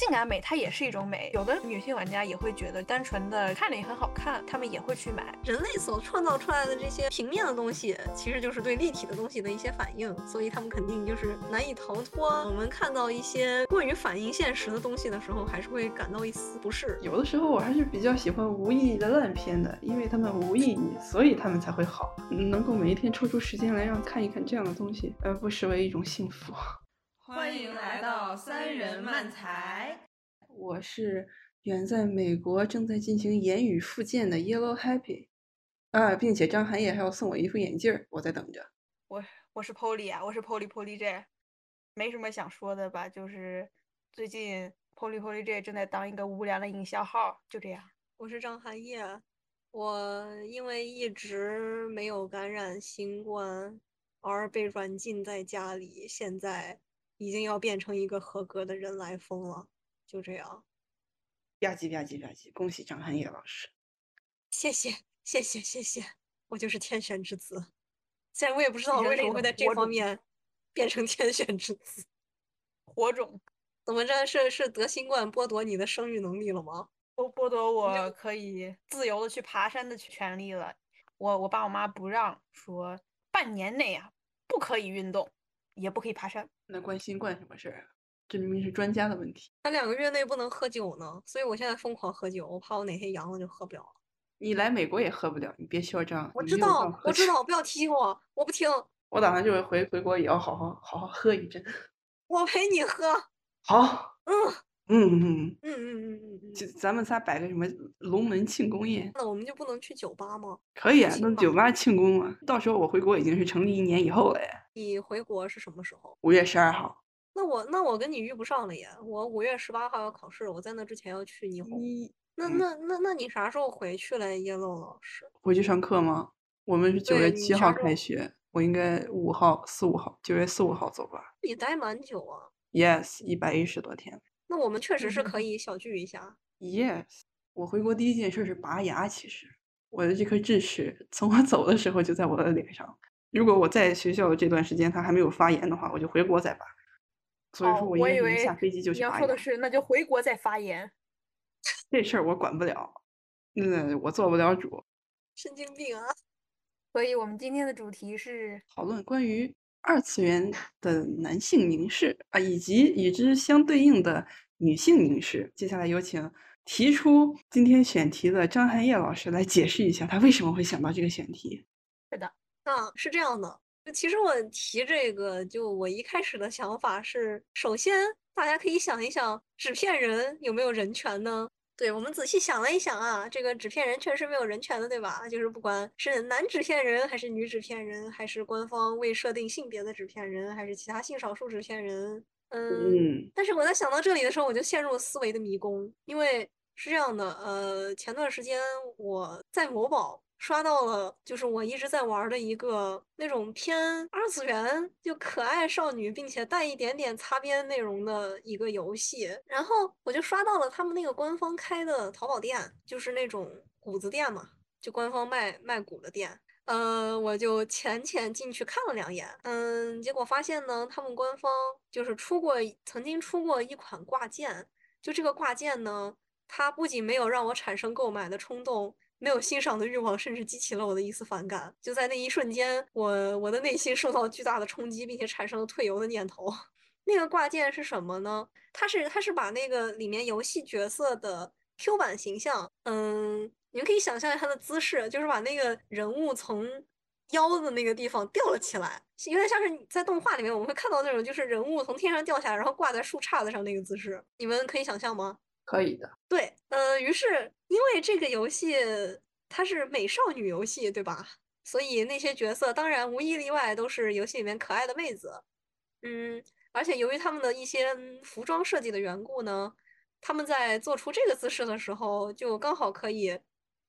性感美它也是一种美，有的女性玩家也会觉得单纯的看着也很好看，他们也会去买。人类所创造出来的这些平面的东西，其实就是对立体的东西的一些反应，所以他们肯定就是难以逃脱。我们看到一些过于反映现实的东西的时候，还是会感到一丝不适。有的时候我还是比较喜欢无意义的烂片的，因为他们无意义，所以他们才会好。能够每一天抽出时间来让看一看这样的东西，呃，不失为一种幸福。欢迎来到三人漫才，我是远在美国正在进行言语复健的 Yellow Happy 啊，并且张寒夜还要送我一副眼镜儿，我在等着。我我是 Polly 啊，我是 Polly Polly J，没什么想说的吧，就是最近 Polly Polly J 正在当一个无良的营销号，就这样。我是张寒夜，我因为一直没有感染新冠而被软禁在家里，现在。已经要变成一个合格的人来疯了，就这样。吧唧吧唧吧唧，恭喜张涵叶老师！谢谢谢谢谢谢，我就是天选之子。虽然我也不知道我为什么会在这方面变成天选之子。火种？怎么着？是是得新冠剥夺你的生育能力了吗？都剥夺我可以自由的去爬山的权利了。我我爸我妈不让，说半年内啊不可以运动。也不可以爬山，那关新冠什么事儿？这明明是专家的问题。他两个月内不能喝酒呢，所以我现在疯狂喝酒，我怕我哪天阳了就喝不了了。你来美国也喝不了，你别嚣张。我知道，我知道，不要提醒我，我不听。我打算就是回回国也要好好好好喝一阵。我陪你喝。好。嗯。嗯嗯嗯嗯嗯嗯嗯，就咱们仨摆个什么龙门庆功宴？那我们就不能去酒吧吗？可以啊，那酒吧庆功嘛。到时候我回国已经是成立一年以后了耶。你回国是什么时候？五月十二号。那我那我跟你遇不上了耶。我五月十八号要考试，我在那之前要去霓虹。那那那那你啥时候回去了，叶露老师？回去上课吗？我们是九月七号开学，我应该五号四五号，九月四五号走吧。你待蛮久啊。Yes，一百一十多天。那我们确实是可以小聚一下。Yes，我回国第一件事是拔牙。其实我的这颗智齿从我走的时候就在我的脸上。如果我在学校的这段时间它还没有发炎的话，我就回国再拔。所以说，我应该下飞机就去拔牙。你要说的是，那就回国再发炎。这事儿我管不了，嗯，我做不了主。神经病啊！所以我们今天的主题是讨论关于。二次元的男性凝视啊，以及与之相对应的女性凝视。接下来有请提出今天选题的张涵叶老师来解释一下，他为什么会想到这个选题。是的，啊，是这样的。其实我提这个，就我一开始的想法是，首先大家可以想一想，纸片人有没有人权呢？对我们仔细想了一想啊，这个纸片人确实没有人权的，对吧？就是不管是男纸片人，还是女纸片人，还是官方未设定性别的纸片人，还是其他性少数纸片人，嗯。但是我在想到这里的时候，我就陷入了思维的迷宫，因为是这样的，呃，前段时间我在某宝。刷到了，就是我一直在玩的一个那种偏二次元，就可爱少女，并且带一点点擦边内容的一个游戏。然后我就刷到了他们那个官方开的淘宝店，就是那种谷子店嘛，就官方卖卖谷的店。呃，我就浅浅进去看了两眼，嗯，结果发现呢，他们官方就是出过，曾经出过一款挂件，就这个挂件呢，它不仅没有让我产生购买的冲动。没有欣赏的欲望，甚至激起了我的一丝反感。就在那一瞬间，我我的内心受到巨大的冲击，并且产生了退游的念头。那个挂件是什么呢？它是它是把那个里面游戏角色的 Q 版形象，嗯，你们可以想象一下它的姿势，就是把那个人物从腰的那个地方吊了起来，有点像是在动画里面我们会看到那种，就是人物从天上掉下来，然后挂在树杈子上那个姿势。你们可以想象吗？可以的。对，呃，于是。因为这个游戏它是美少女游戏，对吧？所以那些角色当然无一例外都是游戏里面可爱的妹子。嗯，而且由于他们的一些服装设计的缘故呢，他们在做出这个姿势的时候，就刚好可以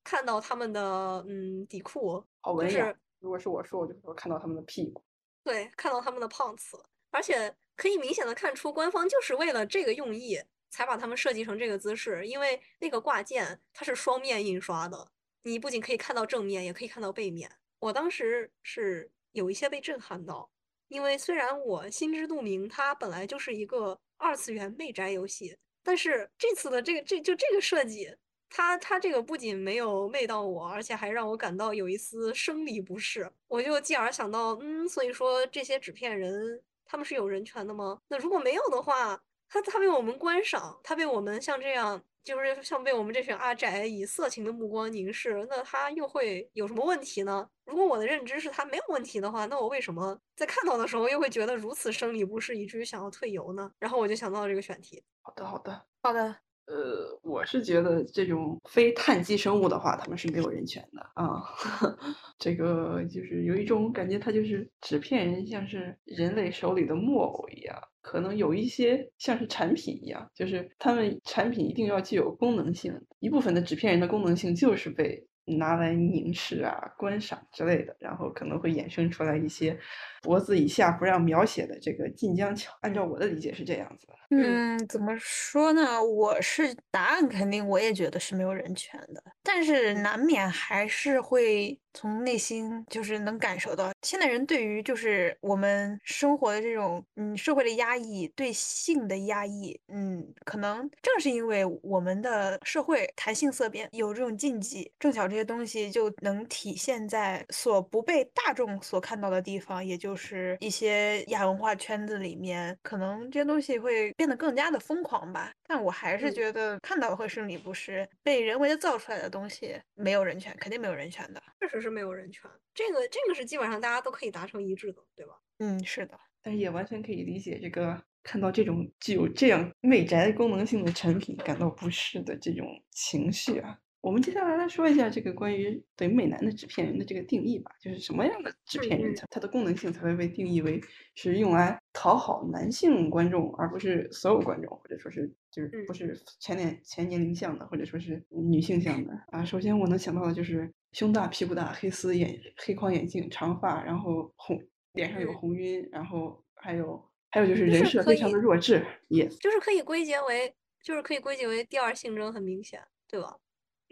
看到他们的嗯底裤。好文雅。如果是我说，我就说看到他们的屁股。对，看到他们的胖次，而且可以明显的看出官方就是为了这个用意。才把他们设计成这个姿势，因为那个挂件它是双面印刷的，你不仅可以看到正面，也可以看到背面。我当时是有一些被震撼到，因为虽然我心知肚明，它本来就是一个二次元媚宅游戏，但是这次的这个这就这个设计，它它这个不仅没有媚到我，而且还让我感到有一丝生理不适。我就继而想到，嗯，所以说这些纸片人他们是有人权的吗？那如果没有的话，他他被我们观赏，他被我们像这样。就是像被我们这群阿宅以色情的目光凝视，那他又会有什么问题呢？如果我的认知是他没有问题的话，那我为什么在看到的时候又会觉得如此生理不适，以至于想要退游呢？然后我就想到了这个选题。好的，好的，好的。呃，我是觉得这种非碳基生物的话，他们是没有人权的啊。这个就是有一种感觉，它就是纸片人，像是人类手里的木偶一样。可能有一些像是产品一样，就是他们产品一定要具有功能性。一部分的纸片人的功能性就是被拿来凝视啊、观赏之类的，然后可能会衍生出来一些脖子以下不让描写的这个晋江桥。按照我的理解是这样子。嗯，怎么说呢？我是答案肯定我也觉得是没有人权的，但是难免还是会。从内心就是能感受到，现代人对于就是我们生活的这种嗯社会的压抑，对性的压抑，嗯，可能正是因为我们的社会谈性色变有这种禁忌，正巧这些东西就能体现在所不被大众所看到的地方，也就是一些亚文化圈子里面，可能这些东西会变得更加的疯狂吧。但我还是觉得看到会生理不适，被人为的造出来的东西没有人权，肯定没有人权的，确实。是没有人权，这个这个是基本上大家都可以达成一致的，对吧？嗯，是的，但是也完全可以理解这个看到这种具有这样媚宅功能性的产品感到不适的这种情绪啊。我们接下来来说一下这个关于对美男的纸片人的这个定义吧，就是什么样的纸片人，它的功能性才会被定义为是用来讨好男性观众，而不是所有观众，或者说是就是不是全年全年龄向的，或者说是女性向的啊。首先我能想到的就是胸大、屁股大、黑丝眼、黑框眼镜、长发，然后红脸上有红晕，然后还有还有就是人设非常的弱智，yes，就是可以归结为就是可以归结为第二性征很明显，对吧？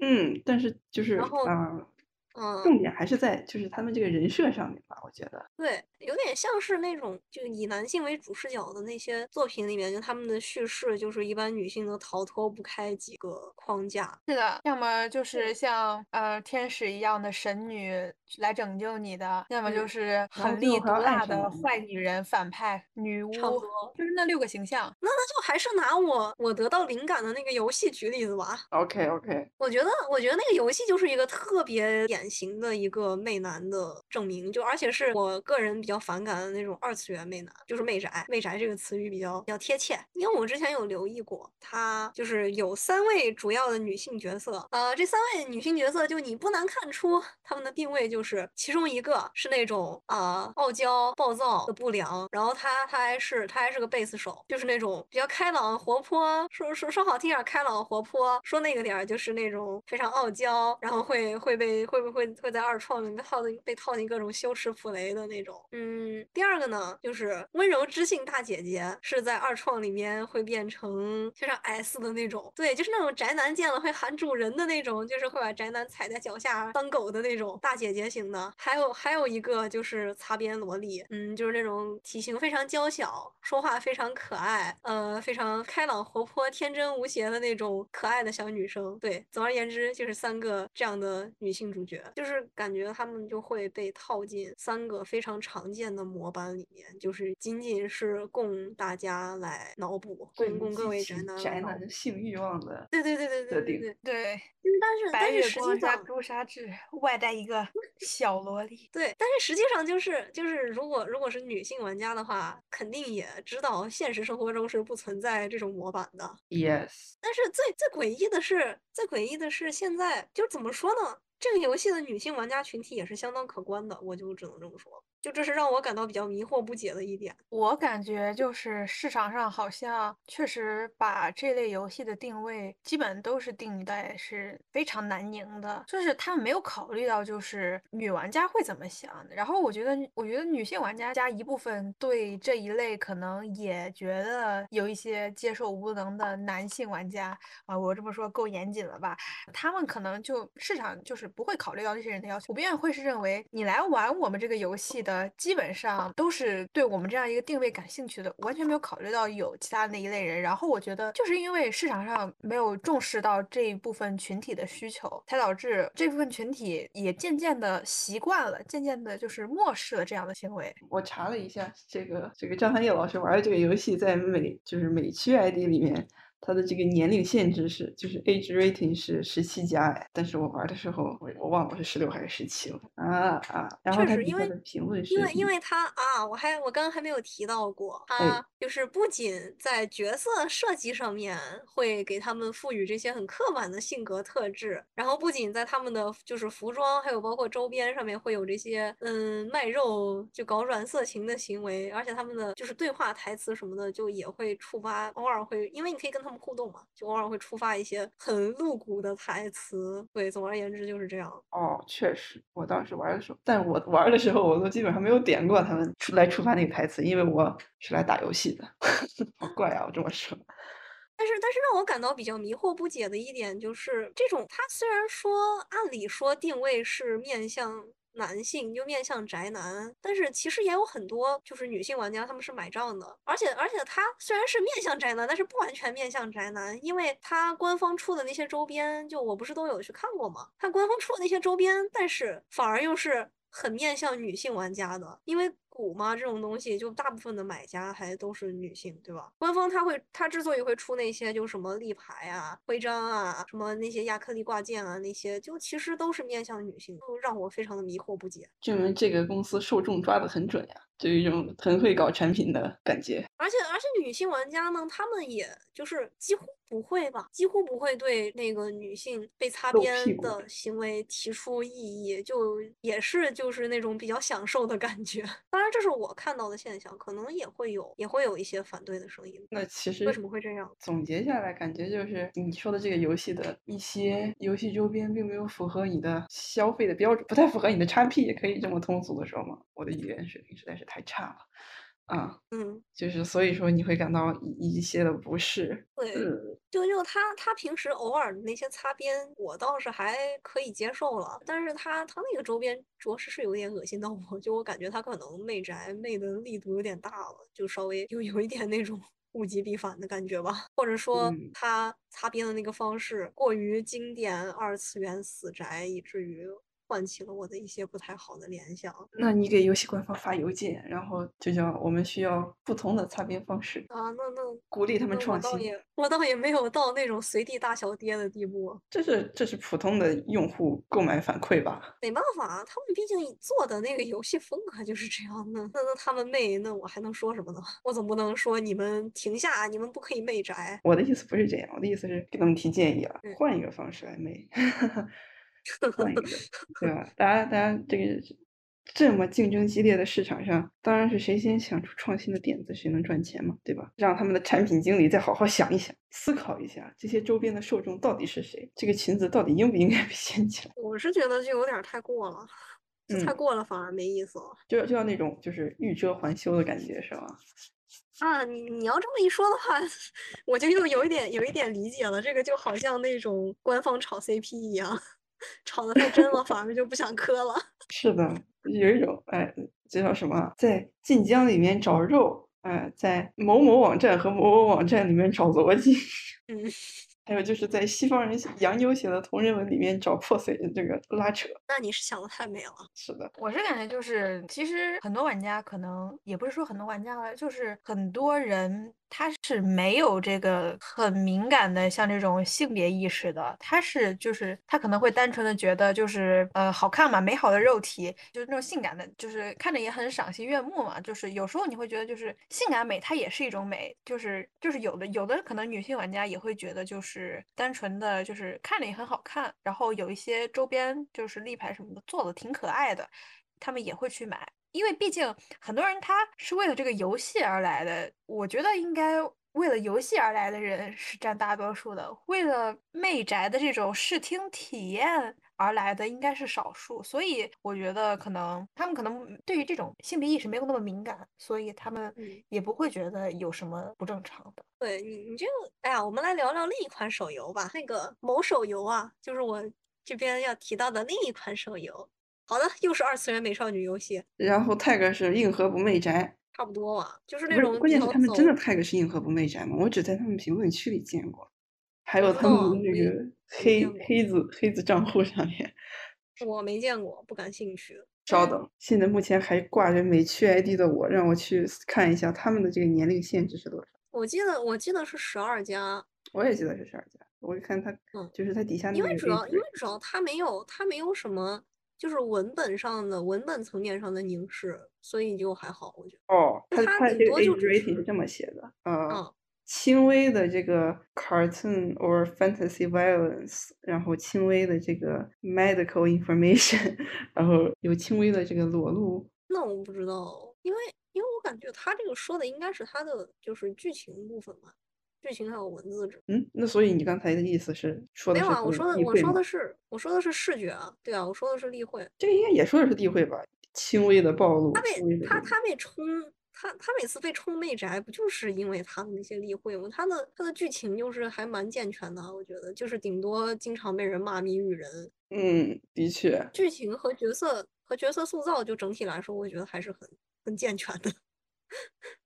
嗯，但是就是然后啊，嗯，重点还是在就是他们这个人设上面吧，我觉得。对，有点像是那种就以男性为主视角的那些作品里面，就他们的叙事就是一般女性都逃脱不开几个框架。是的，要么就是像呃天使一样的神女来拯救你的，要么就嗯是狠厉毒辣的坏女人、反派、女巫，差不多就是那六个形象。那那就还是拿我我得到灵感的那个游戏举例子吧。OK OK，我觉得，我觉得那个游戏就是一个特别典型的一个媚男的证明，就而且是我个人比较反感的那种二次元媚男，就是媚宅。媚宅这个词语比较比较贴切，因为我之前有留意过，它就是有三位主要的女性角色，呃，这三位女性角色就你不难看出她们的定位就就是其中一个是那种啊、傲娇暴躁的不良，然后她她还是她还是个贝斯手，就是那种比较开朗活泼，说说说好听点开朗活泼，说那个点儿就是那种非常傲娇，然后会会被会不会会在二创里面套进被套进各种羞耻普雷的那种。嗯，第二个呢就是温柔知性大姐姐，是在二创里面会变成非常 S 的那种，对，就是那种宅男见了会喊主人的那种，就是会把宅男踩在脚下当狗的那种大姐姐型的。还有还有一个就是擦边萝莉，嗯，就是那种体型非常娇小，说话非常可爱，呃，非常开朗活泼、天真无邪的那种可爱的小女生。对，总而言之就是三个这样的女性主角，就是感觉她们就会被套进三个非常常见的模板里面，就是仅仅是供大家来脑补，对供供各位宅男宅。男性欲望的对对对对对对对，但是但是实月光加际上。朱砂痣，外带一个小萝莉。对，但是实际上就是就是，如果如果是女性玩家的话，肯定也知道现实生活中是不存在这种模板的。yes，但是最最诡异的是，最诡异的是现在就怎么说呢？这个游戏的女性玩家群体也是相当可观的，我就只能这么说。就这是让我感到比较迷惑不解的一点。我感觉就是市场上好像确实把这类游戏的定位基本都是定在是非常难赢的，就是他们没有考虑到就是女玩家会怎么想。然后我觉得，我觉得女性玩家加一部分对这一类可能也觉得有一些接受无能的男性玩家啊，我这么说够严谨了吧？他们可能就市场就是不会考虑到这些人的要求，普遍会是认为你来玩我们这个游戏。的基本上都是对我们这样一个定位感兴趣的，完全没有考虑到有其他那一类人。然后我觉得就是因为市场上没有重视到这一部分群体的需求，才导致这部分群体也渐渐的习惯了，渐渐的就是漠视了这样的行为。我查了一下，这个这个张涵叶老师玩的这个游戏，在美就是美区 ID 里面。它的这个年龄限制是，就是 age rating 是十七加哎，但是我玩的时候我我忘了我是十六还是十七了啊啊！然后它底下的评论是，因为因为它啊，我还我刚刚还没有提到过，它就是不仅在角色设计上面会给他们赋予这些很刻板的性格特质，然后不仅在他们的就是服装还有包括周边上面会有这些嗯卖肉就搞软色情的行为，而且他们的就是对话台词什么的就也会触发，偶尔会因为你可以跟他。互动嘛，就偶尔会触发一些很露骨的台词。对，总而言之就是这样。哦，确实，我当时玩的时候，但我玩的时候，我都基本上没有点过他们出来触发那个台词，因为我是来打游戏的。好怪啊，我这么说。但是，但是让我感到比较迷惑不解的一点就是，这种它虽然说按理说定位是面向。男性就面向宅男，但是其实也有很多就是女性玩家，他们是买账的，而且而且他虽然是面向宅男，但是不完全面向宅男，因为他官方出的那些周边，就我不是都有去看过吗？他官方出的那些周边，但是反而又是很面向女性玩家的，因为。股嘛，这种东西就大部分的买家还都是女性，对吧？官方他会，他之所以会出那些，就什么立牌啊、徽章啊、什么那些亚克力挂件啊，那些就其实都是面向女性，就让我非常的迷惑不解。证明这个公司受众抓得很准呀，就一种很会搞产品的感觉。而且而且女性玩家呢，他们也就是几乎。不会吧？几乎不会对那个女性被擦边的行为提出异议，就也是就是那种比较享受的感觉。当然，这是我看到的现象，可能也会有也会有一些反对的声音。那其实为什么会这样？总结下来，感觉就是你说的这个游戏的一些游戏周边并没有符合你的消费的标准，不太符合你的 XP，也可以这么通俗的说吗？我的语言水平实在是太差了。啊，嗯，就是所以说你会感到一一些的不适。对，就就他他平时偶尔的那些擦边，我倒是还可以接受了。但是他他那个周边着实是有点恶心到我，就我感觉他可能媚宅媚的力度有点大了，就稍微就有一点那种 物极必反的感觉吧。或者说他擦边的那个方式过于经典二次元死宅，以至于。唤起了我的一些不太好的联想。那你给游戏官方发邮件，然后就叫我们需要不同的擦边方式啊。那那鼓励他们创新。我倒也我倒也没有到那种随地大小跌的地步。这是这是普通的用户购买反馈吧？没办法，他们毕竟做的那个游戏风格就是这样的。那那他们媚，那我还能说什么呢？我总不能说你们停下，你们不可以媚宅。我的意思不是这样，我的意思是给他们提建议了，换一个方式来媚。换一个，对吧？大家，大家这个这么竞争激烈的市场上，当然是谁先想出创新的点子，谁能赚钱嘛，对吧？让他们的产品经理再好好想一想，思考一下这些周边的受众到底是谁，这个裙子到底应不应该被掀起来？我是觉得就有点太过了，太过了反而没意思了，就就要那种就是欲遮还羞的感觉，是吧？啊，你你要这么一说的话，我就又有一点有一点理解了，这个就好像那种官方炒 CP 一样。炒的太真了，反而就不想磕了。是的，有一种哎，这叫什么？在晋江里面找肉，哎，在某某网站和某某网站里面找逻辑。嗯。还有就是在西方人洋妞写的同人文里面找破碎的这个拉扯，那你是想的太美了。是的，我是感觉就是，其实很多玩家可能也不是说很多玩家了，就是很多人他是没有这个很敏感的像这种性别意识的，他是就是他可能会单纯的觉得就是呃好看嘛，美好的肉体就是那种性感的，就是看着也很赏心悦目嘛。就是有时候你会觉得就是性感美它也是一种美，就是就是有的有的可能女性玩家也会觉得就是。单纯的，就是看着也很好看，然后有一些周边，就是立牌什么的做的挺可爱的，他们也会去买，因为毕竟很多人他是为了这个游戏而来的，我觉得应该为了游戏而来的人是占大多数的，为了媚宅的这种视听体验。而来的应该是少数，所以我觉得可能他们可能对于这种性别意识没有那么敏感，所以他们也不会觉得有什么不正常的。对你，你这个，哎呀，我们来聊聊另一款手游吧。那个某手游啊，就是我这边要提到的另一款手游，好的，又是二次元美少女游戏，然后 tag 是硬核不媚宅，差不多吧，就是那种关键是他们真的走 tag 是硬核不媚宅吗？我只在他们评论区里见过，还有他们那个黑黑子黑子账户上面。我没见过，不感兴趣。嗯稍等，现在目前还挂着美区 ID 的我，让我去看一下他们的这个年龄限制是多少。我记得我记得是十二加，我也记得是十二加，我一看他，嗯就是他底下那个因为主要因为主要他没有他没有什么就是文本上的文本层面上的凝视，所以就还好，我觉得。哦，它它它这个 rating 是是这么写的，呃，嗯轻微的这个 cartoon or fantasy violence，然后轻微的这个 medical information，然后有轻微的这个裸露，那我不知道，因为因为我感觉他这个说的应该是他的就是剧情部分嘛，剧情还有文字之嗯，那所以你刚才的意思是说的是没有啊，我说的我说的是我说的是视觉啊，对啊，我说的是例会。这个应该也说的是例会吧？轻微的暴露，他被他他被冲，他他每次被冲媚宅，不就是因为他的那些例会吗？他的他的剧情就是还蛮健全的啊，我觉得就是顶多经常被人骂谜语人，嗯，的确，剧情和角色和角色塑造就整体来说，我觉得还是很很健全的。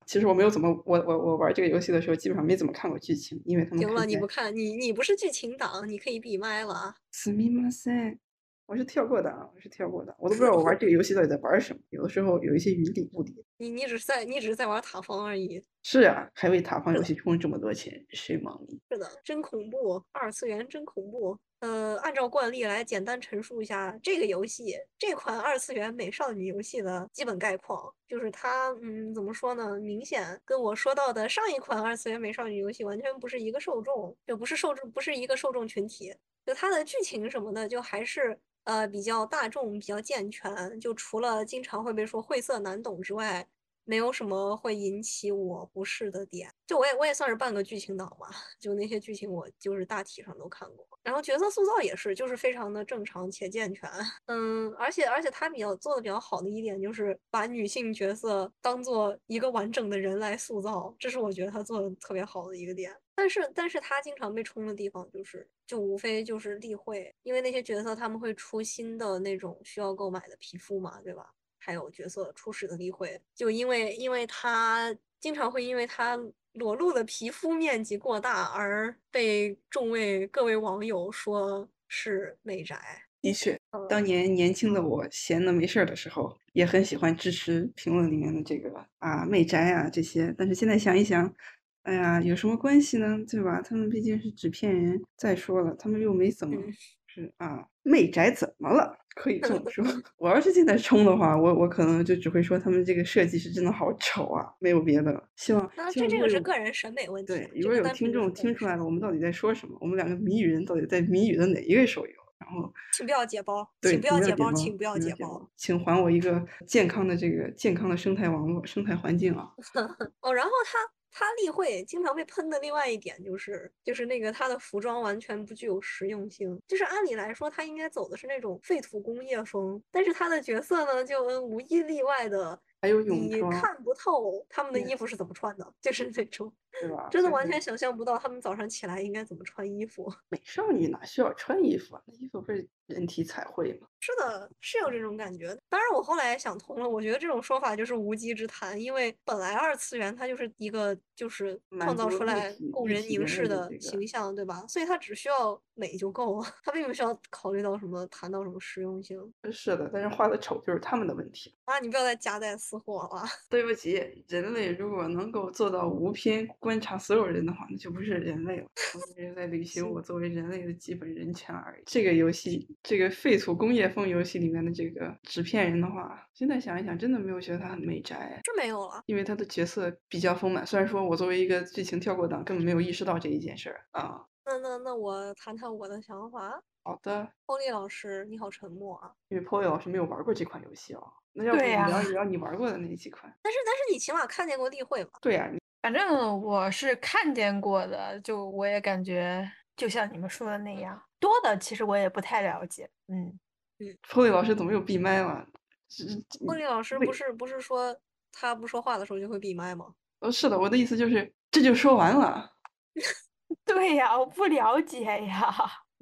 其实我没有怎么，我我我玩这个游戏的时候，基本上没怎么看过剧情，因为他们行了，看起来你不看，你你不是剧情党，你可以闭麦了啊。すみません，我是跳过的啊，我是跳过的，我都不知道我玩这个游戏到底在玩什么。有的时候有一些云里雾里。你你只是在你只是在玩塔防而已。是啊，还为塔防是的游戏充了这么多钱，shame on me。是的，真恐怖，二次元真恐怖。 呃，按照惯例来简单陈述一下这个游戏这款二次元美少女游戏的基本概况，就是它，嗯，怎么说呢？明显跟我说到的上一款二次元美少女游戏完全不是一个受众，就不是受众，不是一个受众群体。就它的剧情什么的，就还是呃比较大众、比较健全。就除了经常会被说晦涩难懂之外，没有什么会引起我不适的点。就我也我也算是半个剧情党吧，就那些剧情我就是大体上都看过。然后角色塑造也是，就是非常的正常且健全。嗯，而且而且他比较做的比较好的一点就是把女性角色当做一个完整的人来塑造，这是我觉得他做的特别好的一个点。但是但是他经常被冲的地方就是，就无非就是例会，因为那些角色他们会出新的那种需要购买的皮肤嘛，对吧？还有角色初始的例会，就因为因为他经常会因为他裸露的皮肤面积过大而被众位各位网友说是美宅。的确，呃当年年轻的我闲的没事儿的时候，也很喜欢支持评论里面的这个啊媚宅啊这些。但是现在想一想，哎呀，有什么关系呢？对吧？他们毕竟是纸片人。再说了，他们又没怎么嗯是啊，媚宅怎么了？可以这么说。我要是现在冲的话，我我可能就只会说他们这个设计是真的好丑啊，没有别的了。希望那这这个是个人审美问题对如果有听众听出来了，我们到底在说什么？我们两个谜语人到底在谜语的哪一位手游？然后请不要解包，对，请不要解包，请不要解解包。，请还我一个健康的这个健康的生态网络、生态环境啊！哦，然后他他例会经常被喷的另外一点就是，就是那个他的服装完全不具有实用性。就是按理来说，他应该走的是那种废土工业风，但是他的角色呢，就嗯无一例外的，还有泳你，看不透他们的衣服是怎么穿的，就是那种对吧？真的完全想象不到他们早上起来应该怎么穿衣服。美少女哪需要穿衣服啊？那衣服不是人体彩绘吗？是的，是有这种感觉。当然，我后来也想通了，我觉得这种说法就是无稽之谈，因为本来二次元它就是一个就是创造出来供人凝视的形象，对吧？所以它只需要美就够了，它并不需要考虑到什么谈到什么实用性是的，但是画的丑就是他们的问题。啊！你不要再夹带私货了。对不起，人类如果能够做到无偏观察所有人的话，那就不是人类了。我只是在履行我作为人类的基本人权而已。这个游戏，这个废土工业风游戏里面的这个纸片人的话，现在想一想，真的没有觉得他很美宅，是没有了，因为他的角色比较丰满。虽然说我作为一个剧情跳过党，根本没有意识到这一件事儿啊。那那那我谈谈我的想法。好的，欧丽老师，你好沉默啊！因为 Polly 老师没有玩过这款游戏哦。那要不聊一聊你玩过的那几款？但是但是你起码看见过例会吧？对呀、你反正我是看见过的，就我也感觉就像你们说的那样，多的其实我也不太了解。嗯，Polly 老师怎么又闭麦了？这这欧丽老师不是不是说他不说话的时候就会闭麦吗？呃，是的，我的意思就是这就说完了。对呀，我不了解呀。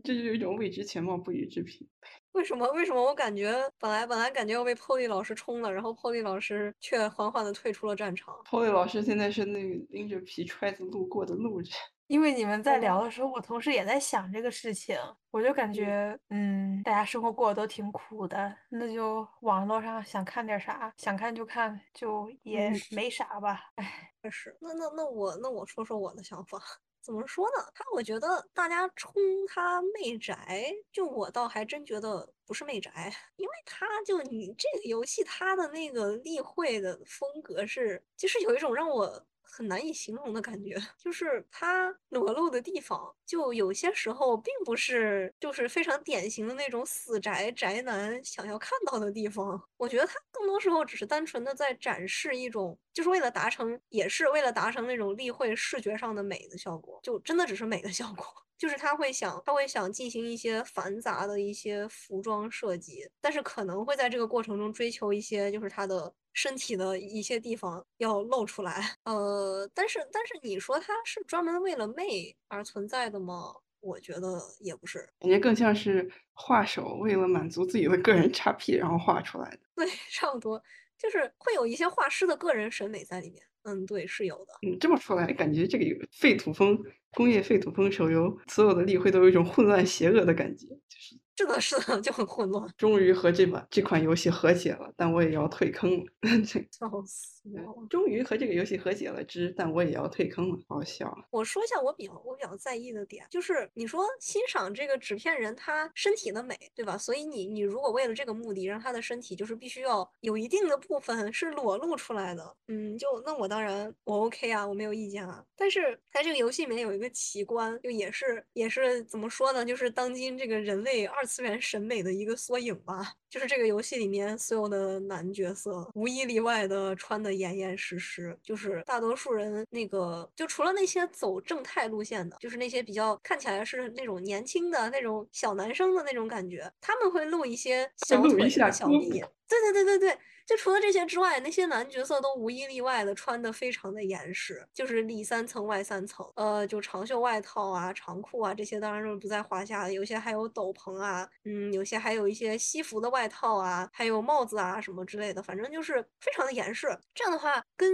这就有一种未知前貌不予置评。为什么？为什么我感觉本来本来感觉要被 Polly 老师冲了，然后 Polly 老师却缓缓的退出了战场。Polly 老师现在是那个拎着皮揣子路过的路人。因为你们在哦聊的时候，我同时也在想这个事情，我就感觉，嗯，大家生活过得都挺苦的，那就网络上想看点啥，想看就看，就也嗯没啥吧。哎，确实，那那那我那我说说我的想法。怎么说呢？他我觉得大家冲他媚宅，就我倒还真觉得不是媚宅，因为他就你这个游戏他的那个例会的风格是，就是有一种让我很难以形容的感觉，就是它裸露的地方，就有些时候并不是就是非常典型的那种死宅宅男想要看到的地方。我觉得它更多时候只是单纯的在展示一种，就是为了达成，也是为了达成那种例会视觉上的美的效果，就真的只是美的效果。就是他会想，他会想进行一些繁杂的一些服装设计，但是可能会在这个过程中追求一些，就是他的身体的一些地方要露出来。呃，但是但是你说他是专门为了媚而存在的吗？我觉得也不是。感觉更像是画手为了满足自己的个人差 P 然后画出来的。对，差不多，就是会有一些画师的个人审美在里面。嗯，对，是有的。嗯，这么说来，感觉这个废土风工业废土风手游所有的例会都有一种混乱邪恶的感觉，就是是的，是的，就很混乱，终于和这把这款游戏和解了，但我也要退坑了。这笑死我。终于和这个游戏和解了之，但我也要退坑了，好笑啊。我说一下我比较我比较在意的点，就是你说欣赏这个纸片人他身体的美，对吧？所以你你如果为了这个目的让他的身体就是必须要有一定的部分是裸露出来的，嗯，就那我当然我 OK 啊，我没有意见啊。但是在这个游戏里面有一个奇观，就也是也是怎么说呢？就是当今这个人类二次元审美的一个缩影吧。就是这个游戏里面所有的男角色无一例外的穿的严严实实，就是大多数人那个就除了那些走正太路线的，就是那些比较看起来是那种年轻的那种小男生的那种感觉，他们会露一些小腿小胳臂。对对对对对，就除了这些之外，那些男角色都无一例外的穿的非常的严实，就是里三层外三层，呃，就长袖外套啊、长裤啊这些当然是不在话下的，有些还有斗篷啊，嗯，有些还有一些西服的外套啊，还有帽子啊什么之类的，反正就是非常的严实。这样的话，跟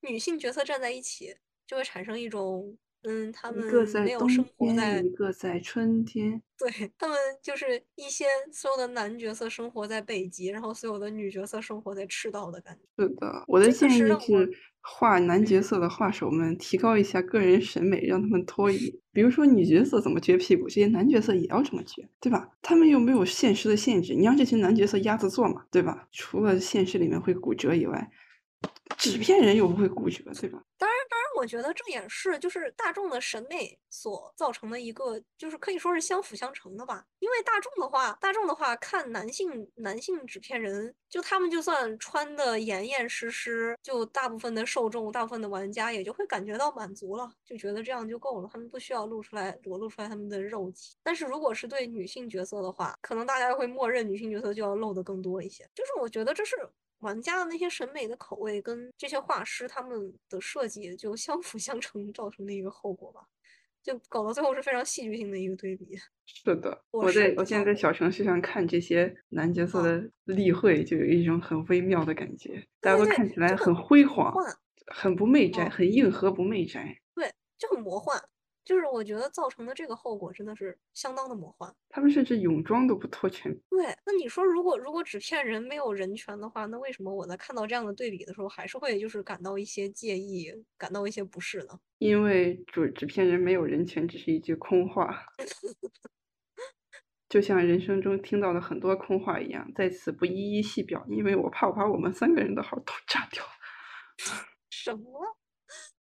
女性角色站在一起，就会产生一种。嗯，他们没有生活在天，一个在春天。对他们就是一些所有的男角色生活在北极，然后所有的女角色生活在赤道的感觉。是的，我的建议是画男角嗯色的画手们提高一下个人审美，让他们脱 颖。比如说女角色怎么撅屁股，这些男角色也要这么撅，对吧？他们又没有现实的限制，你让这群男角色鸭子坐嘛，对吧？除了现实里面会骨折以外，纸片人又不会骨折，对吧？当然，当然，我觉得这也是就是大众的审美所造成的一个，就是可以说是相辅相成的吧。因为大众的话，大众的话看男性男性纸片人，就他们就算穿的严严实实，就大部分的受众、大部分的玩家也就会感觉到满足了，就觉得这样就够了，他们不需要露出来裸露出来他们的肉体。但是如果是对女性角色的话，可能大家会默认女性角色就要露的更多一些。就是我觉得这是。玩家的那些审美的口味跟这些画师他们的设计就相辅相成造成的一个后果吧，就搞到最后是非常戏剧性的一个对比。是的，我在我现在在小程序上看这些男角色啊的例会，就有一种很微妙的感觉，大家都看起来很辉煌，幻，很不媚宅，嗯很硬核不媚宅。对，就很魔幻。就是我觉得造成的这个后果真的是相当的魔幻。他们甚至泳装都不脱全。对，那你说如果如果纸片人没有人权的话，那为什么我在看到这样的对比的时候，还是会就是感到一些介意，感到一些不适呢？因为纸纸片人没有人权，只是一句空话，就像人生中听到的很多空话一样，在此不一一细表，因为我怕我把我们三个人的号都炸掉。什么？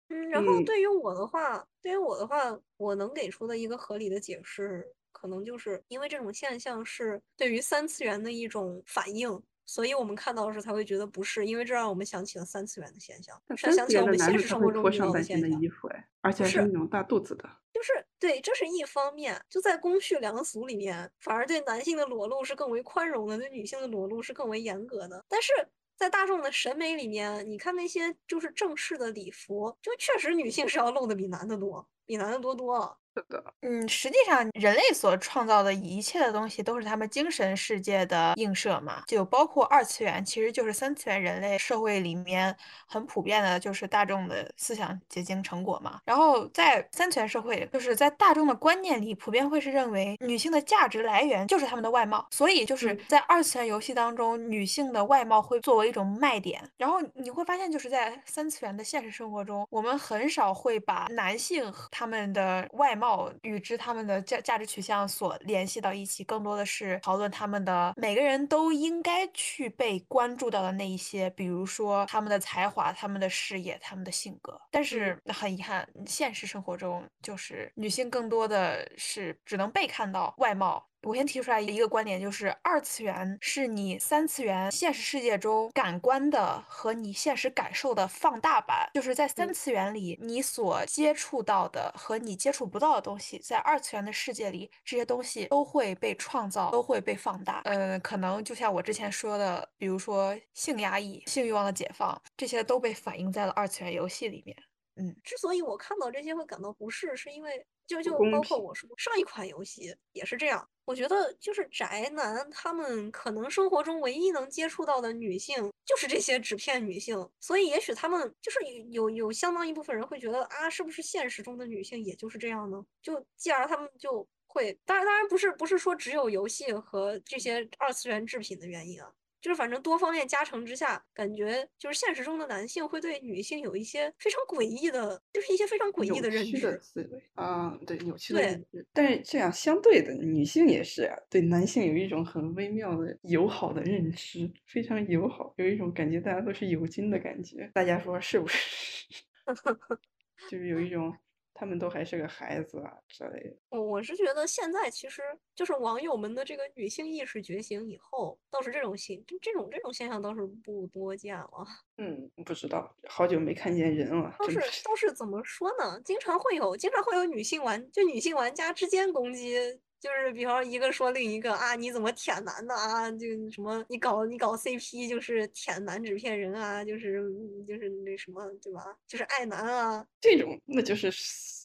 嗯，然后嗯对于我的话，对于我的话，我能给出的一个合理的解释，可能就是因为这种现象是对于三次元的一种反应，所以我们看到的时候才会觉得不是，因为这让我们想起了三次元的现象，想起了我们现实生活中遇到的现象。的衣服，哎，而且是那种大肚子的。就是对，这是一方面，就在公序良俗里面，反而对男性的裸露是更为宽容的，对女性的裸露是更为严格的。但是在大众的审美里面，你看那些就是正式的礼服，就确实女性是要露的比男的多，比男的多多了。是的，嗯，实际上人类所创造的一切的东西都是他们精神世界的映射嘛，就包括二次元，其实就是三次元人类社会里面很普遍的，就是大众的思想结晶成果嘛。然后在三次元社会，就是在大众的观念里，普遍会是认为女性的价值来源就是她们的外貌，所以就是嗯在二次元游戏当中，女性的外貌会作为一种卖点。然后你会发现，就是在三次元的现实生活中，我们很少会把男性和他们的外貌与之他们的价价值取向所联系到一起，更多的是讨论他们的每个人都应该去被关注到的那一些，比如说他们的才华、他们的事业、他们的性格。但是很遗憾，现实生活中就是女性更多的是只能被看到外貌。我先提出来一个观点，就是二次元是你三次元现实世界中感官的和你现实感受的放大版。就是在三嗯次元里，你所接触到的和你接触不到的东西，在二次元的世界里，这些东西都会被创造，都会被放大。嗯，可能就像我之前说的，比如说性压抑、性欲望的解放，这些都被反映在了二次元游戏里面。嗯，之所以我看到这些会感到不适，是因为就就包括我说上一款游戏也是这样。我觉得就是宅男他们可能生活中唯一能接触到的女性就是这些纸片女性，所以也许他们就是有有相当一部分人会觉得啊，是不是现实中的女性也就是这样呢？就继而他们就会，当然当然不是不是说只有游戏和这些二次元制品的原因啊。就是反正多方面加成之下，感觉就是现实中的男性会对女性有一些非常诡异的，就是一些非常诡异的认知。思维啊，对扭曲的对认知。但是这样相对的，女性也是啊，对男性有一种很微妙的友好的认知，非常友好，有一种感觉大家都是友军的感觉。大家说是不是？就是有一种他们都还是个孩子啊之类的。我我是觉得现在其实就是网友们的这个女性意识觉醒以后，倒是这种现这这种这种现象倒是不多见了。嗯，不知道，好久没看见人了，倒是。倒是怎么说呢？经常会有经常会有女性玩就女性玩家之间攻击，就是比方一个说另一个啊，你怎么舔男的啊？就什么你搞你搞 CP 就是舔男纸片人啊，就是嗯就是那什么对吧？就是爱男啊。这种那就是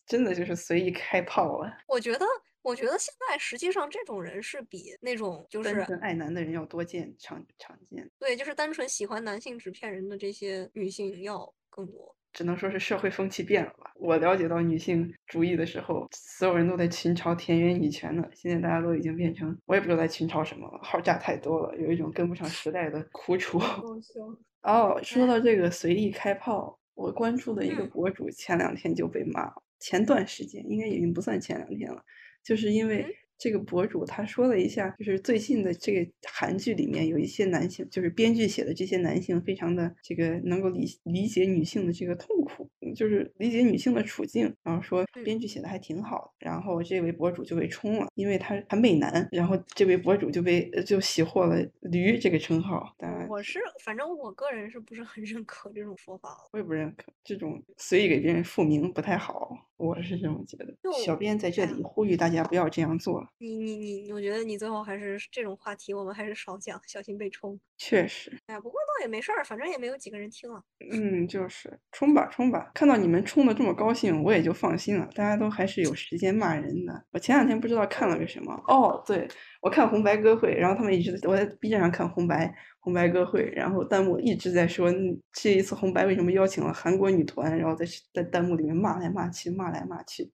真的就是随意开炮啊！我觉得我觉得现在实际上这种人是比那种就是单纯爱男的人要多见，常常见。对，就是单纯喜欢男性纸片人的这些女性要更多。只能说是社会风气变了吧。我了解到女性主义的时候，所有人都在群嘲田园女权呢。现在大家都已经变成，我也不知道在群嘲什么了，号炸太多了，有一种跟不上时代的苦楚。哦，说到这个随意开炮，我关注的一个嗯博主前两天就被骂了，前段时间应该已经不算前两天了，就是因为嗯这个博主他说了一下，就是最近的这个韩剧里面有一些男性，就是编剧写的这些男性非常的这个能够理理解女性的这个痛苦，嗯就是理解女性的处境，然后说嗯编剧写的还挺好的，然后这位博主就被冲了，因为他他美男，然后这位博主就被呃就喜获了“驴”这个称号，当然我是反正我个人是不是很认可这种说法。我也不认可这种随意给别人复名不太好，我是这么觉得。小编在这里呼吁大家不要这样做，你你你，我觉得你最后还是这种话题，我们还是少讲，小心被冲。确实，哎呀，不过倒也没事儿，反正也没有几个人听了。嗯，就是冲吧冲吧，看到你们冲的这么高兴，我也就放心了。大家都还是有时间骂人的。我前两天不知道看了个什么，哦，对，我看红白歌会，然后他们一直我在 B 站上看红白红白歌会，然后弹幕一直在说嗯这一次红白为什么邀请了韩国女团，然后在在弹幕里面骂来骂去，骂来骂去。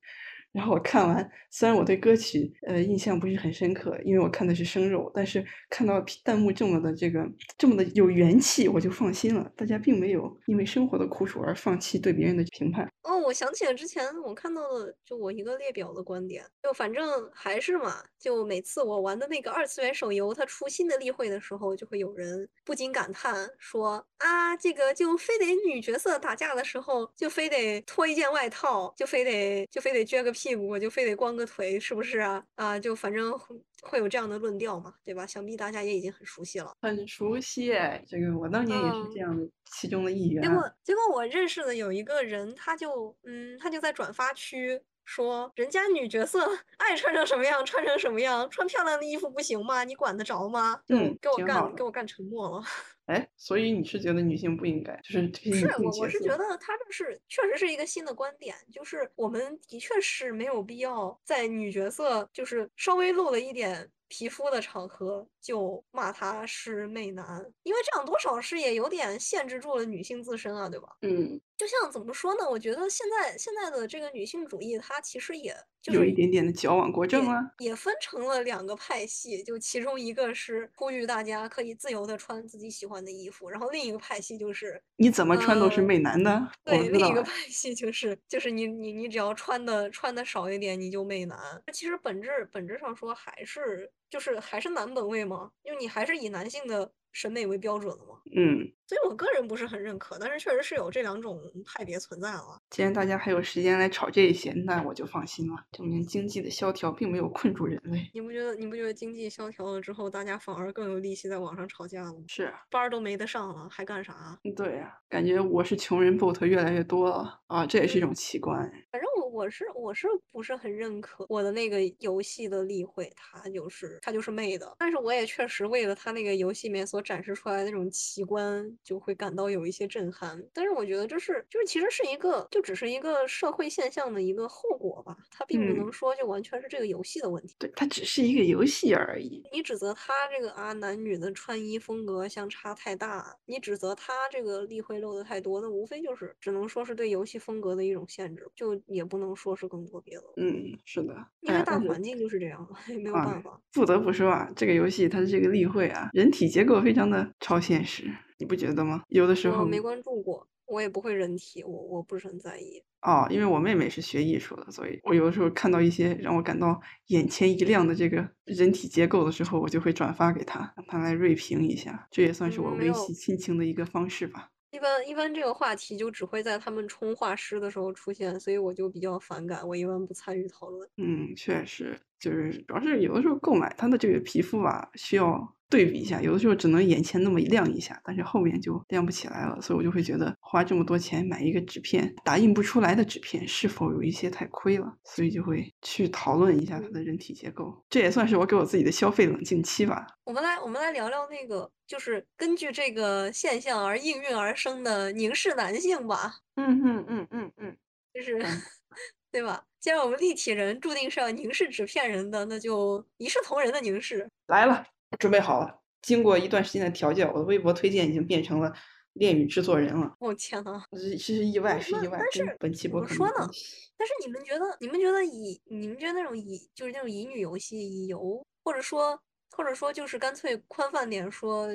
然后我看完，虽然我对歌曲呃印象不是很深刻，因为我看的是生肉，但是看到弹幕这么的这个这么的有元气，我就放心了。大家并没有因为生活的苦楚而放弃对别人的评判。哦，我想起了之前我看到的，就我一个列表的观点，就反正还是嘛，就每次我玩的那个二次元手游，它出新的例会的时候，就会有人不禁感叹说啊，这个就非得女角色打架的时候，就非得脱一件外套，就非得就非得撅个屁股，我就非得光个腿，是不是啊？啊，就反正会会有这样的论调嘛，对吧？想必大家也已经很熟悉了。很熟悉哎，这个我当年也是嗯这样的其中的一员结啊。果结果我认识的有一个人，他就嗯，他就在转发区说，人家女角色爱穿成什么样穿成什么样，穿漂亮的衣服不行吗？你管得着吗？就嗯给我干给我干沉默了。哎，所以你是觉得女性不应该，就是这些是我我是觉得他这是确实是一个新的观点，就是我们的确是没有必要在女角色就是稍微露了一点皮肤的场合就骂她是媚男，因为这样多少是也有点限制住了女性自身啊，对吧？嗯，就像怎么说呢？我觉得现在现在的这个女性主义，它其实也就是有一点点的矫枉过正了啊。也分成了两个派系，就其中一个是呼吁大家可以自由的穿自己喜欢的衣服，然后另一个派系就是你怎么穿都是呃媚男的，我对。另一个派系就是就是你你你只要穿的穿的少一点，你就媚男。其实本质本质上说还是就是还是男本位吗，因为你还是以男性的审美为标准的嘛。嗯，所以我个人不是很认可，但是确实是有这两种派别存在了。既然大家还有时间来吵这些，那我就放心了，证明经济的萧条并没有困住人类。你不觉得你不觉得经济萧条了之后，大家反而更有力气在网上吵架了吗？是啊，班儿都没得上了，还干啥？对呀、感觉我是穷人 bot 越来越多了啊，这也是一嗯种奇观。反正我我是我是不是很认可我的那个游戏的例会，它就是它就是媚的，但是我也确实为了它那个游戏里面所展示出来的那种奇观，就会感到有一些震撼。但是我觉得这是就是其实是一个就只是一个社会现象的一个后果吧，它并不嗯能说就完全是这个游戏的问题。对，它只是一个游戏而已。你指责他这个啊男女的穿衣风格相差太大，你指责他这个例会漏的太多，那无非就是只能说是对游戏风格的一种限制，就也不能说是更多别的。嗯，是的，因为大环境就是这样，也没有啊办法。不得不说啊，这个游戏它的这个例会啊，人体结构非常的超现实，你不觉得吗？有的时候我没关注过，我也不会人体，我我不是很在意。哦，因为我妹妹是学艺术的，所以我有的时候看到一些让我感到眼前一亮的这个人体结构的时候，我就会转发给她，让她来锐评一下，这也算是我维系亲情的一个方式吧。一般一般这个话题就只会在他们冲画师的时候出现，所以我就比较反感，我一般不参与讨论。嗯，确实，就是主要是有的时候购买它的这个皮肤吧，需要对比一下，有的时候只能眼前那么亮一下，但是后面就亮不起来了，所以我就会觉得花这么多钱买一个纸片，打印不出来的纸片是否有一些太亏了，所以就会去讨论一下它的人体结构，这也算是我给我自己的消费冷静期吧。我们来我们来聊聊那个，就是根据这个现象而应运而生的凝视男性吧，嗯嗯嗯嗯嗯，就是嗯 对吧？既然我们立体人注定是要凝视纸片人的，那就一视同仁的凝视。来了，准备好了。经过一段时间的调教，我的微博推荐已经变成了恋与制作人了。我、天呐！这这是意外，是意外，但是本期怎播客没么说呢。但是你们觉得，你们觉得以你们觉得那种以就是那种乙女游戏乙游，或者说或者说就是干脆宽泛点说，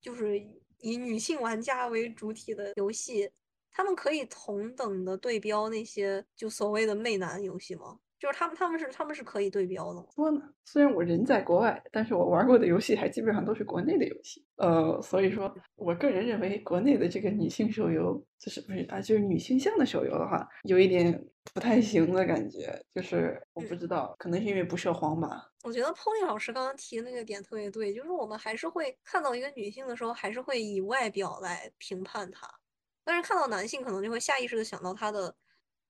就是以女性玩家为主体的游戏，他们可以同等的对标那些就所谓的媚男游戏吗？就是他们他们是他们是可以对标的吗？说呢，虽然我人在国外，但是我玩过的游戏还基本上都是国内的游戏。呃，所以说我个人认为，国内的这个女性手游，就是不是啊，就是女性向的手游的话，有一点不太行的感觉。就是我不嗯知道，可能是因为不涉黄吧。我觉得 Polly 老师刚刚提的那个点特别对，就是我们还是会看到一个女性的时候，还是会以外表来评判她，但是看到男性，可能就会下意识的想到他的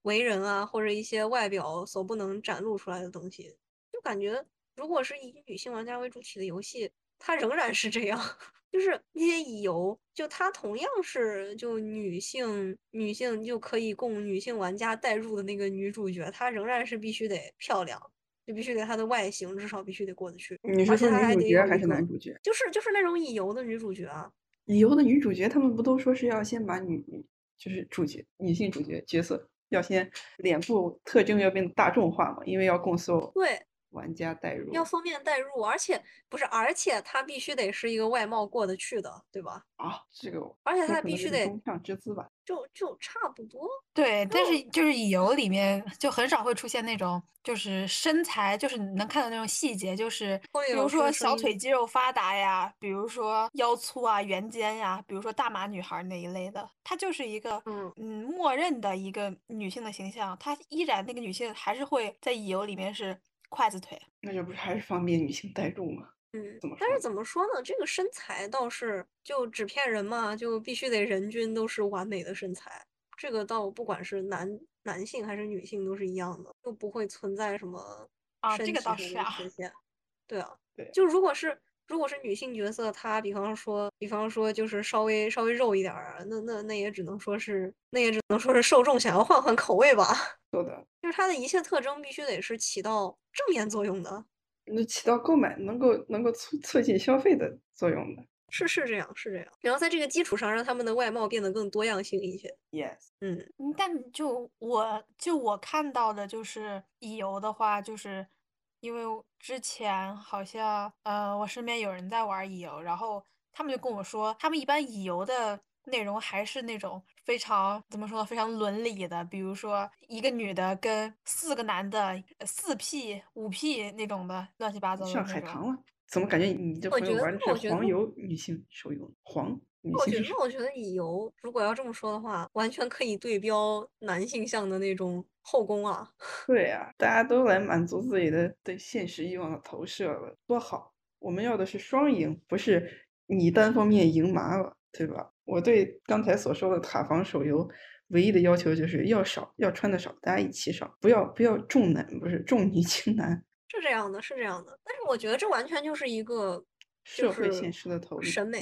为人啊，或者一些外表所不能展露出来的东西，就感觉如果是以女性玩家为主体的游戏，它仍然是这样，就是那些乙游，就它同样是就女性女性就可以供女性玩家代入的那个女主角，她仍然是必须得漂亮。就必须得她的外形至少必须得过得去，你是说而且她还女主角还是男主角？就是就是那种乙游的女主角啊，以后的女主角，他们不都说是要先把女女就是主角女性主角角色要先脸部特征要变得大众化嘛？因为要供所有对，玩家代入。要方便代入，而且不是，而且她必须得是一个外貌过得去的，对吧？啊，这个而且这可能是她必须得中上之资吧。就就差不多，对，但是嗯就是乙游里面就很少会出现那种就是身材，就是你能看到那种细节，就是比如说小腿肌肉发达呀，比如说腰粗啊、圆肩呀，比如说大码女孩儿那一类的，它就是一个嗯嗯默认的一个女性的形象，她依然那个女性还是会在乙游里面是筷子腿。那这不是还是方便女性带入吗？嗯怎么，但是怎么说呢？这个身材倒是就纸片人嘛，就必须得人均都是完美的身材，这个倒不管是男男性还是女性都是一样的，就不会存在什么啊这个倒是啊。对啊，对就如果是如果是女性角色，她比方说，比方说就是稍微稍微肉一点儿，那那那也只能说是，那也只能说是受众想要换换口味吧。是的，就是它的一切特征必须得是起到正面作用的，那起到购买能够能够促促进消费的作用的。是是这样是这样。然后在这个基础上，让他们的外貌变得更多样性一些。Yes，嗯，嗯，但就我就我看到的，就是乙游的话，就是因为之前好像呃，我身边有人在玩乙游，然后他们就跟我说，他们一般乙游的内容还是那种非常怎么说呢，非常伦理的，比如说一个女的跟四个男的呃四 P、五 P 那种的乱七八糟的像那种。海棠了，怎么感觉你这我觉得朋友玩的我觉得是黄油女性手游？黄女我觉得性手我觉得乙游如果要这么说的话，完全可以对标男性向的那种后宫啊。对呀、大家都来满足自己的对现实欲望的投射了，多好！我们要的是双赢，不是你单方面赢麻了，对吧？我对刚才所说的塔防手游唯一的要求就是要少，要穿的少，大家一起少，不要不要重男，不是重女轻男，是这样的，是这样的。但是我觉得这完全就是一个就是社会现实的投射审美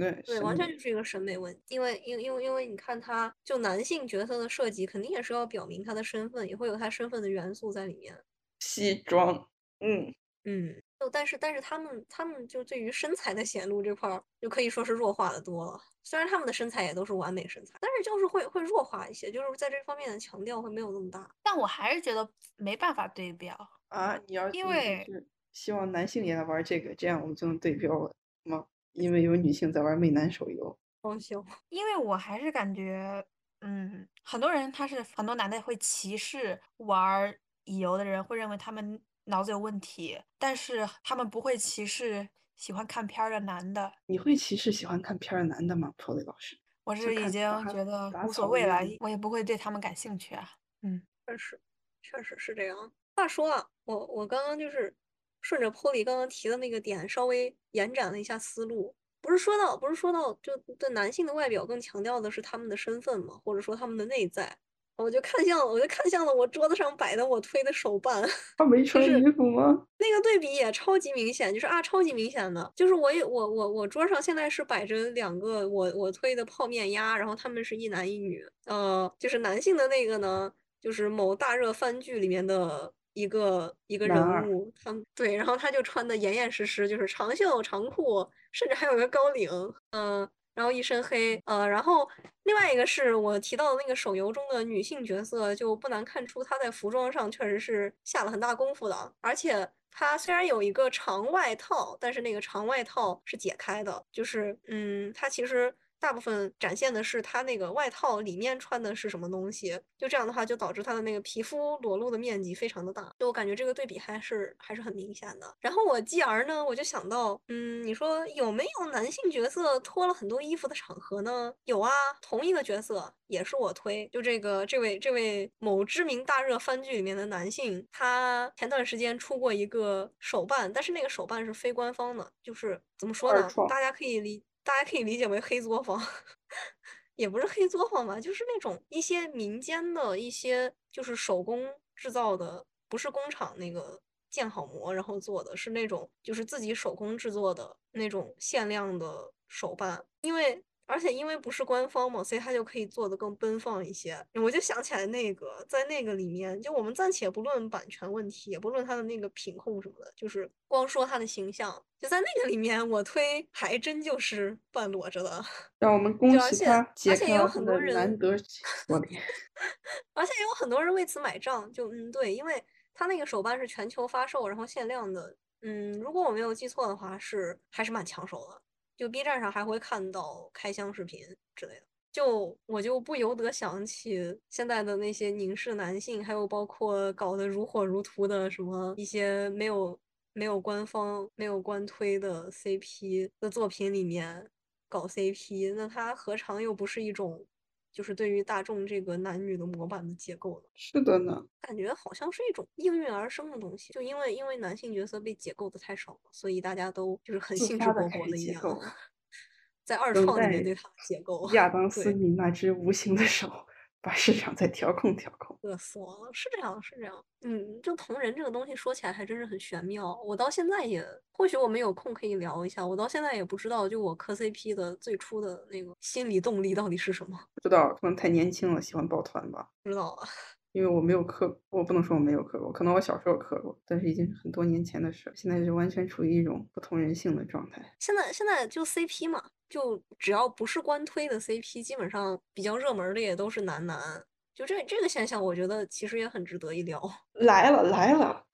对对，完全就是一个审美问题。因为，因为，因为，因为你看他，就男性角色的设计，肯定也是要表明他的身份，也会有他身份的元素在里面。西装，嗯，嗯，就但是，但是他们，他们就对于身材的显露这块儿，就可以说是弱化的多了。虽然他们的身材也都是完美身材，但是就是会会弱化一些，就是在这方面的强调会没有那么大。但我还是觉得没办法对标。啊，你要因为希望男性也来玩这个，这样我们就能对标了吗？因为有女性在玩媚男手游，装修，因为我还是感觉，嗯，很多人他是很多男的会歧视玩儿乙游的人，会认为他们脑子有问题，但是他们不会歧视喜欢看片儿的男的。你会歧视喜欢看片儿的男的吗？Polly 老师，我是已经觉得无所谓了我也不会对他们感兴趣啊。嗯，确实，确实是这样。话说啊，我我刚刚就是顺着 Polly 刚刚提的那个点，稍微延展了一下思路。不是说到，不是说到，就对男性的外表更强调的是他们的身份嘛，或者说他们的内在。我就看向，我就看向了我桌子上摆的我推的手办，他没穿衣服吗？那个对比也超级明显，就是啊，超级明显的，就是我也我我我桌上现在是摆着两个我我推的泡面鸭，然后他们是一男一女，呃，就是男性的那个呢，就是某大热番剧里面的一个一个人物，他对，然后他就穿的严严实实，就是长袖长裤，甚至还有一个高领，嗯、然后一身黑，呃，然后另外一个是我提到的那个手游中的女性角色，就不难看出她在服装上确实是下了很大功夫的，而且她虽然有一个长外套，但是那个长外套是解开的，就是嗯，她其实。大部分展现的是他那个外套里面穿的是什么东西，就这样的话，就导致他的那个皮肤裸露的面积非常的大，就我感觉这个对比还是还是很明显的。然后我继而呢，我就想到，嗯，你说有没有男性角色脱了很多衣服的场合呢？有啊，同一个角色也是我推，就这个这位这位某知名大热番剧里面的男性，他前段时间出过一个手办，但是那个手办是非官方的，就是怎么说呢？大家可以理大家可以理解为黑作坊。也不是黑作坊吧，就是那种一些民间的一些就是手工制造的，不是工厂那个建好模然后做的，是那种就是自己手工制作的那种限量的手办，因为。而且因为不是官方嘛，所以它就可以做的更奔放一些。我就想起来那个，在那个里面，就我们暂且不论版权问题，也不论他的那个品控什么的，就是光说他的形象，就在那个里面，我推还真就是半裸着的。让我们恭就而且喜 他解而且也有开了很多人难得锁链。而且有很多人为此买账，就嗯对，因为他那个手办是全球发售，然后限量的，嗯，如果我没有记错的话，是还是蛮抢手的。就 B 站上还会看到开箱视频之类的，就我就不由得想起现在的那些凝视男性，还有包括搞得如火如荼的什么一些没有没有官方没有官推的 CP 的作品里面搞 CP，那它何尝又不是一种就是对于大众这个男女的模板的结构了？是的呢，感觉好像是一种应运而生的东西，就因为因为男性角色被解构的太少了，所以大家都就是很兴致勃勃的一样，在二等创里面对他们解构。亚当斯对密那只无形的手把市场再调控调控。饿死我了，是这样，是这样。嗯，就同人这个东西说起来还真是很玄妙。我到现在也，或许我们有空可以聊一下。我到现在也不知道，就我磕 CP 的最初的那个心理动力到底是什么。不知道，可能太年轻了，喜欢抱团吧。不知道啊。因为我没有磕，我不能说我没有磕过，可能我小时候磕过，但是已经是很多年前的事。现在是完全处于一种不同人性的状态。现在现在就 CP 嘛，就只要不是官推的 CP，基本上比较热门的也都是男男。就这这个现象，我觉得其实也很值得一聊。来了来了，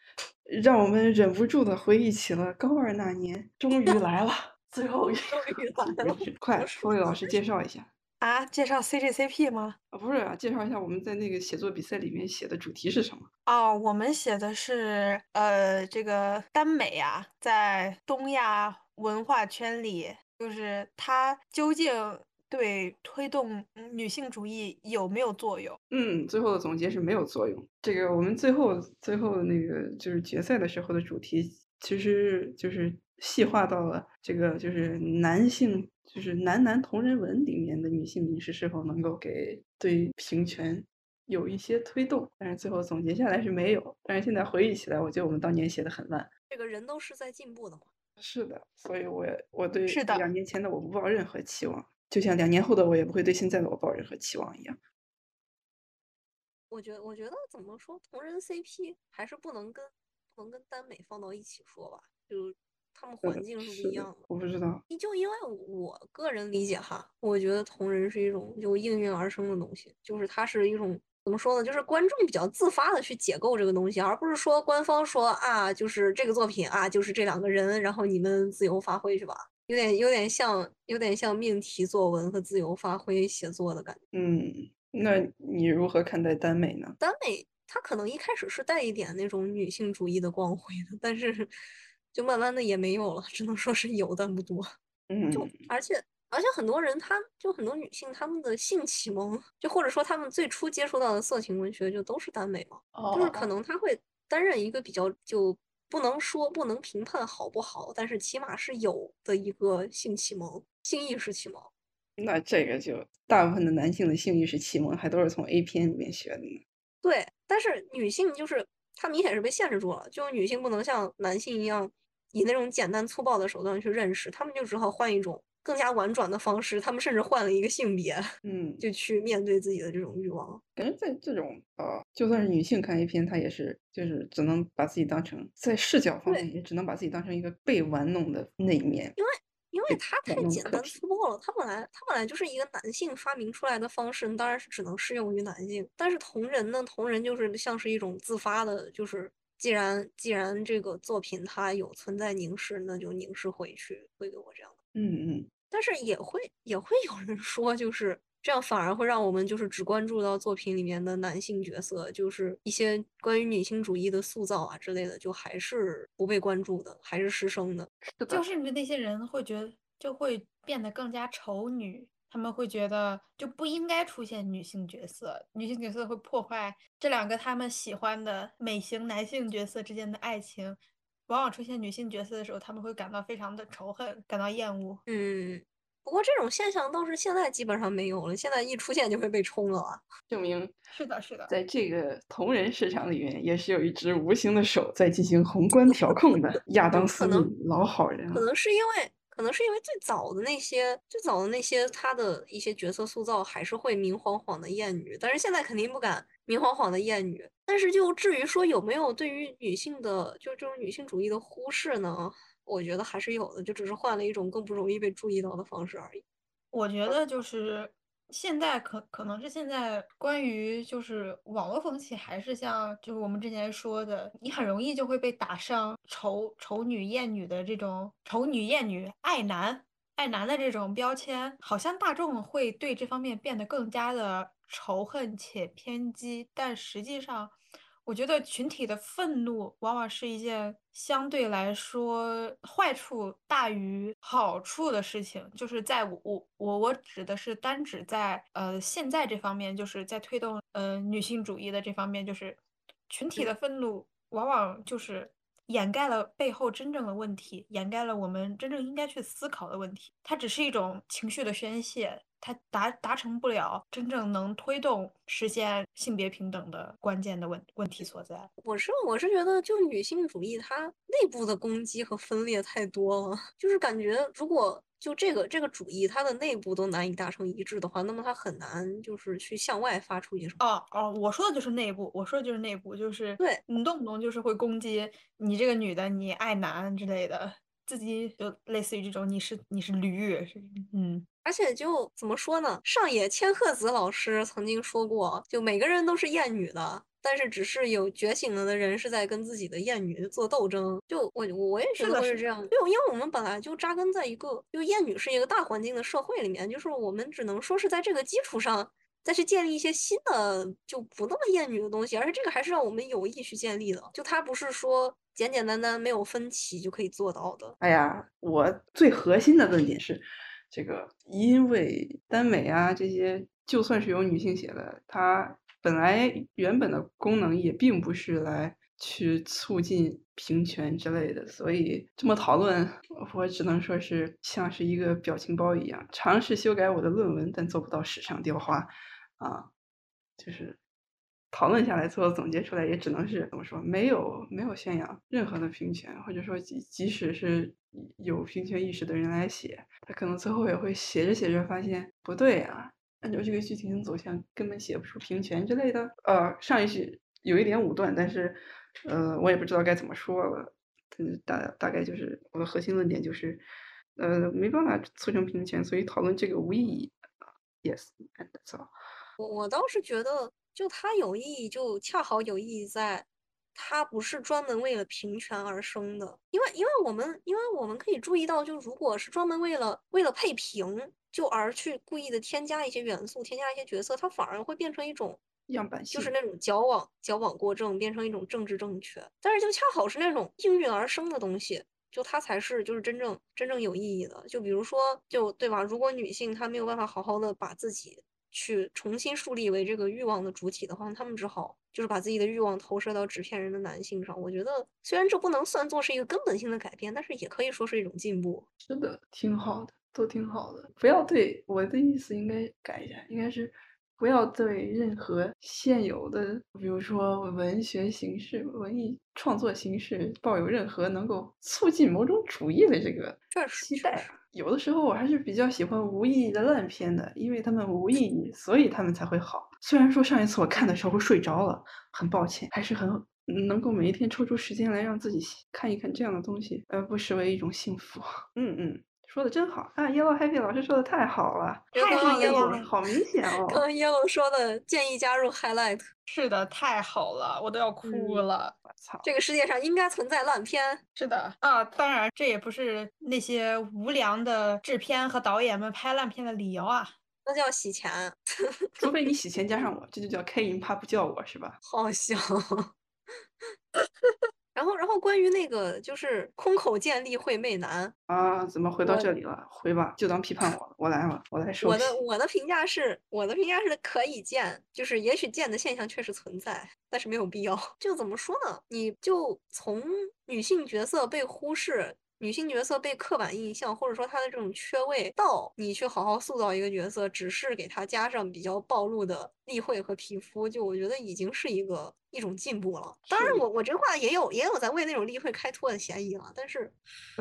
让我们忍不住的回忆起了高二那年，终于来了，最后 终于来 了，快，folly 老师介绍一下。啊，介绍 CGCP 吗？啊，不是啊，介绍一下我们在那个写作比赛里面写的主题是什么？哦，我们写的是呃，这个耽美啊，在东亚文化圈里，就是它究竟对推动女性主义有没有作用？嗯，最后的总结是没有作用。这个我们最后最后那个就是决赛的时候的主题，其实就是细化到了这个就是男性。就是男男同人文里面的女性凝视是否能够给对平权有一些推动？但是最后总结下来是没有。但是现在回忆起来，我觉得我们当年写的很烂。这个人都是在进步的嘛。是的，所以我我对是的两年前的我不抱任何期望，就像两年后的我也不会对现在的我抱任何期望一样。我觉得，我觉得怎么说，同人 CP 还是不能跟不能跟耽美放到一起说吧，就。他们环境是不一样的，我不知道。就因为我个人理解哈，我觉得同人是一种就应运而生的东西，就是它是一种怎么说呢？就是观众比较自发的去解构这个东西，而不是说官方说啊，就是这个作品啊，就是这两个人，然后你们自由发挥去吧。有点有点像有点像命题作文和自由发挥写作的感觉。嗯，那你如何看待耽美呢？耽美它可能一开始是带一点那种女性主义的光辉的，但是。就慢慢的也没有了，只能说是有，但不多。嗯，就而且而且很多人，他就很多女性，她们的性启蒙，就或者说她们最初接触到的色情文学，就都是耽美嘛。就是可能她会担任一个比较，就不能说不能评判好不好，但是起码是有的一个性启蒙、性意识启蒙。那这个就大部分的男性的性意识启蒙还都是从 A 片里面学的呢。对，但是女性就是她明显是被限制住了，就女性不能像男性一样。以那种简单粗暴的手段去认识，他们就只好换一种更加婉转的方式。他们甚至换了一个性别，嗯，就去面对自己的这种欲望。感觉在这种呃，就算是女性看 A 片，她也是就是只能把自己当成在视角方面也只能把自己当成一个被玩弄的那一面。因为因为它太简单粗暴了，它本来它本来就是一个男性发明出来的方式，当然是只能适用于男性。但是同人呢，同人就是像是一种自发的，就是。既然既然这个作品它有存在凝视，那就凝视回去，会给我这样的。嗯嗯。但是也会也会有人说，就是这样反而会让我们就是只关注到作品里面的男性角色，就是一些关于女性主义的塑造啊之类的，就还是不被关注的，还是失声的。就甚至那些人会觉得，就会变得更加丑女。他们会觉得就不应该出现女性角色，女性角色会破坏这两个他们喜欢的美型男性角色之间的爱情。往往出现女性角色的时候，他们会感到非常的仇恨，感到厌恶。嗯，不过这种现象倒是现在基本上没有了，现在一出现就会被冲了。证明是的，是的，在这个同人市场里面，也是有一只无形的手在进行宏观调控的。亚当斯密老好人，可能是因为。可能是因为最早的那些最早的那些他的一些角色塑造还是会明晃晃的艳女，但是现在肯定不敢明晃晃的艳女。但是就至于说有没有对于女性的就这种女性主义的忽视呢？我觉得还是有的，就只是换了一种更不容易被注意到的方式而已。我觉得就是。现在可可能是现在关于就是网络风气，还是像就是我们之前说的，你很容易就会被打上丑丑女厌女的这种丑女厌女爱男爱男的这种标签，好像大众会对这方面变得更加的仇恨且偏激，但实际上。我觉得群体的愤怒往往是一件相对来说坏处大于好处的事情。就是在我我我我指的是单指在呃现在这方面，就是在推动呃女性主义的这方面，就是群体的愤怒往往就是掩盖了背后真正的问题，掩盖了我们真正应该去思考的问题。它只是一种情绪的宣泄，它达达成不了真正能推动实现性别平等的关键的问问题所在。我是我是觉得，就女性主义它内部的攻击和分裂太多了，就是感觉如果。就这个这个主义，它的内部都难以达成一致的话，那么它很难就是去向外发出一些什么。哦哦，我说的就是内部，我说的就是内部，就是对你动不动就是会攻击你这个女的，你爱男之类的，自己就类似于这种，你是你是驴，是嗯。而且就怎么说呢？上野千鹤子老师曾经说过，就每个人都是厌女的。但是，只是有觉醒了的人是在跟自己的厌女做斗争。就我，我也觉得会是这样。就因为我们本来就扎根在一个，就厌女是一个大环境的社会里面，就是我们只能说是在这个基础上再去建立一些新的，就不那么厌女的东西。而且这个还是让我们有意去建立的，就它不是说简简单单没有分歧就可以做到的。哎呀，我最核心的论点是，这个因为耽美啊这些，就算是有女性写的，它。本来原本的功能也并不是来去促进平权之类的，所以这么讨论，我只能说是像是一个表情包一样，尝试修改我的论文，但做不到史上雕花，啊，就是讨论下来，最后总结出来也只能是怎么说，没有没有宣扬任何的平权，或者说即即使是有平权意识的人来写，他可能最后也会写着写着发现不对啊。按照这个剧情走向，根本写不出平权之类的。呃，上一句有一点武断，但是，呃，我也不知道该怎么说了。嗯，大大概就是我的核心论点就是，呃，没办法促成平权，所以讨论这个无意义。Yes，and so。我我倒是觉得，就它有意义，就恰好有意义在，它不是专门为了平权而生的。因为，因为我们，因为我们可以注意到，就如果是专门为了为了配平。就而去故意的添加一些元素，添加一些角色，它反而会变成一种样板戏就是那种矫枉矫枉过正，变成一种政治正确。但是就恰好是那种应运而生的东西，就它才是就是真正真正有意义的。就比如说，就对吧？如果女性她没有办法好好的把自己去重新树立为这个欲望的主体的话，他们只好就是把自己的欲望投射到纸片人的男性上。我觉得虽然这不能算作是一个根本性的改变，但是也可以说是一种进步。是的，挺好的。都挺好的，不要对我的意思应该改一下，应该是不要对任何现有的，比如说文学形式、文艺创作形式抱有任何能够促进某种主义的这个期待。有的时候我还是比较喜欢无意义的烂片的，因为他们无意义，所以他们才会好。虽然说上一次我看的时候睡着了，很抱歉，还是很能够每一天抽出时间来让自己看一看这样的东西，呃，不失为一种幸福。嗯 嗯。说的真好啊！Yellow Happy 老师说的太好了，太好了，好明显哦。刚刚 Yellow 说的建议加入 Highlight，是的，太好了，我都要哭了。我操，这个世界上应该存在烂片。是的啊，当然这也不是那些无良的制片和导演们拍烂片的理由啊，那叫洗钱。除非你洗钱加上我，这就叫开银怕不叫我是吧？好笑。然后，然后关于那个就是空口见例会媚男啊，怎么回到这里了？回吧，就当批判我了，我来了，我来说。我的我的评价是，我的评价是可以见，就是也许见的现象确实存在，但是没有必要。就怎么说呢？你就从女性角色被忽视。女性角色被刻板印象，或者说她的这种缺位，到你去好好塑造一个角色，只是给她加上比较暴露的例会和皮肤，就我觉得已经是一个一种进步了。当然，我我这话也有也有在为那种例会开脱的嫌疑了。但是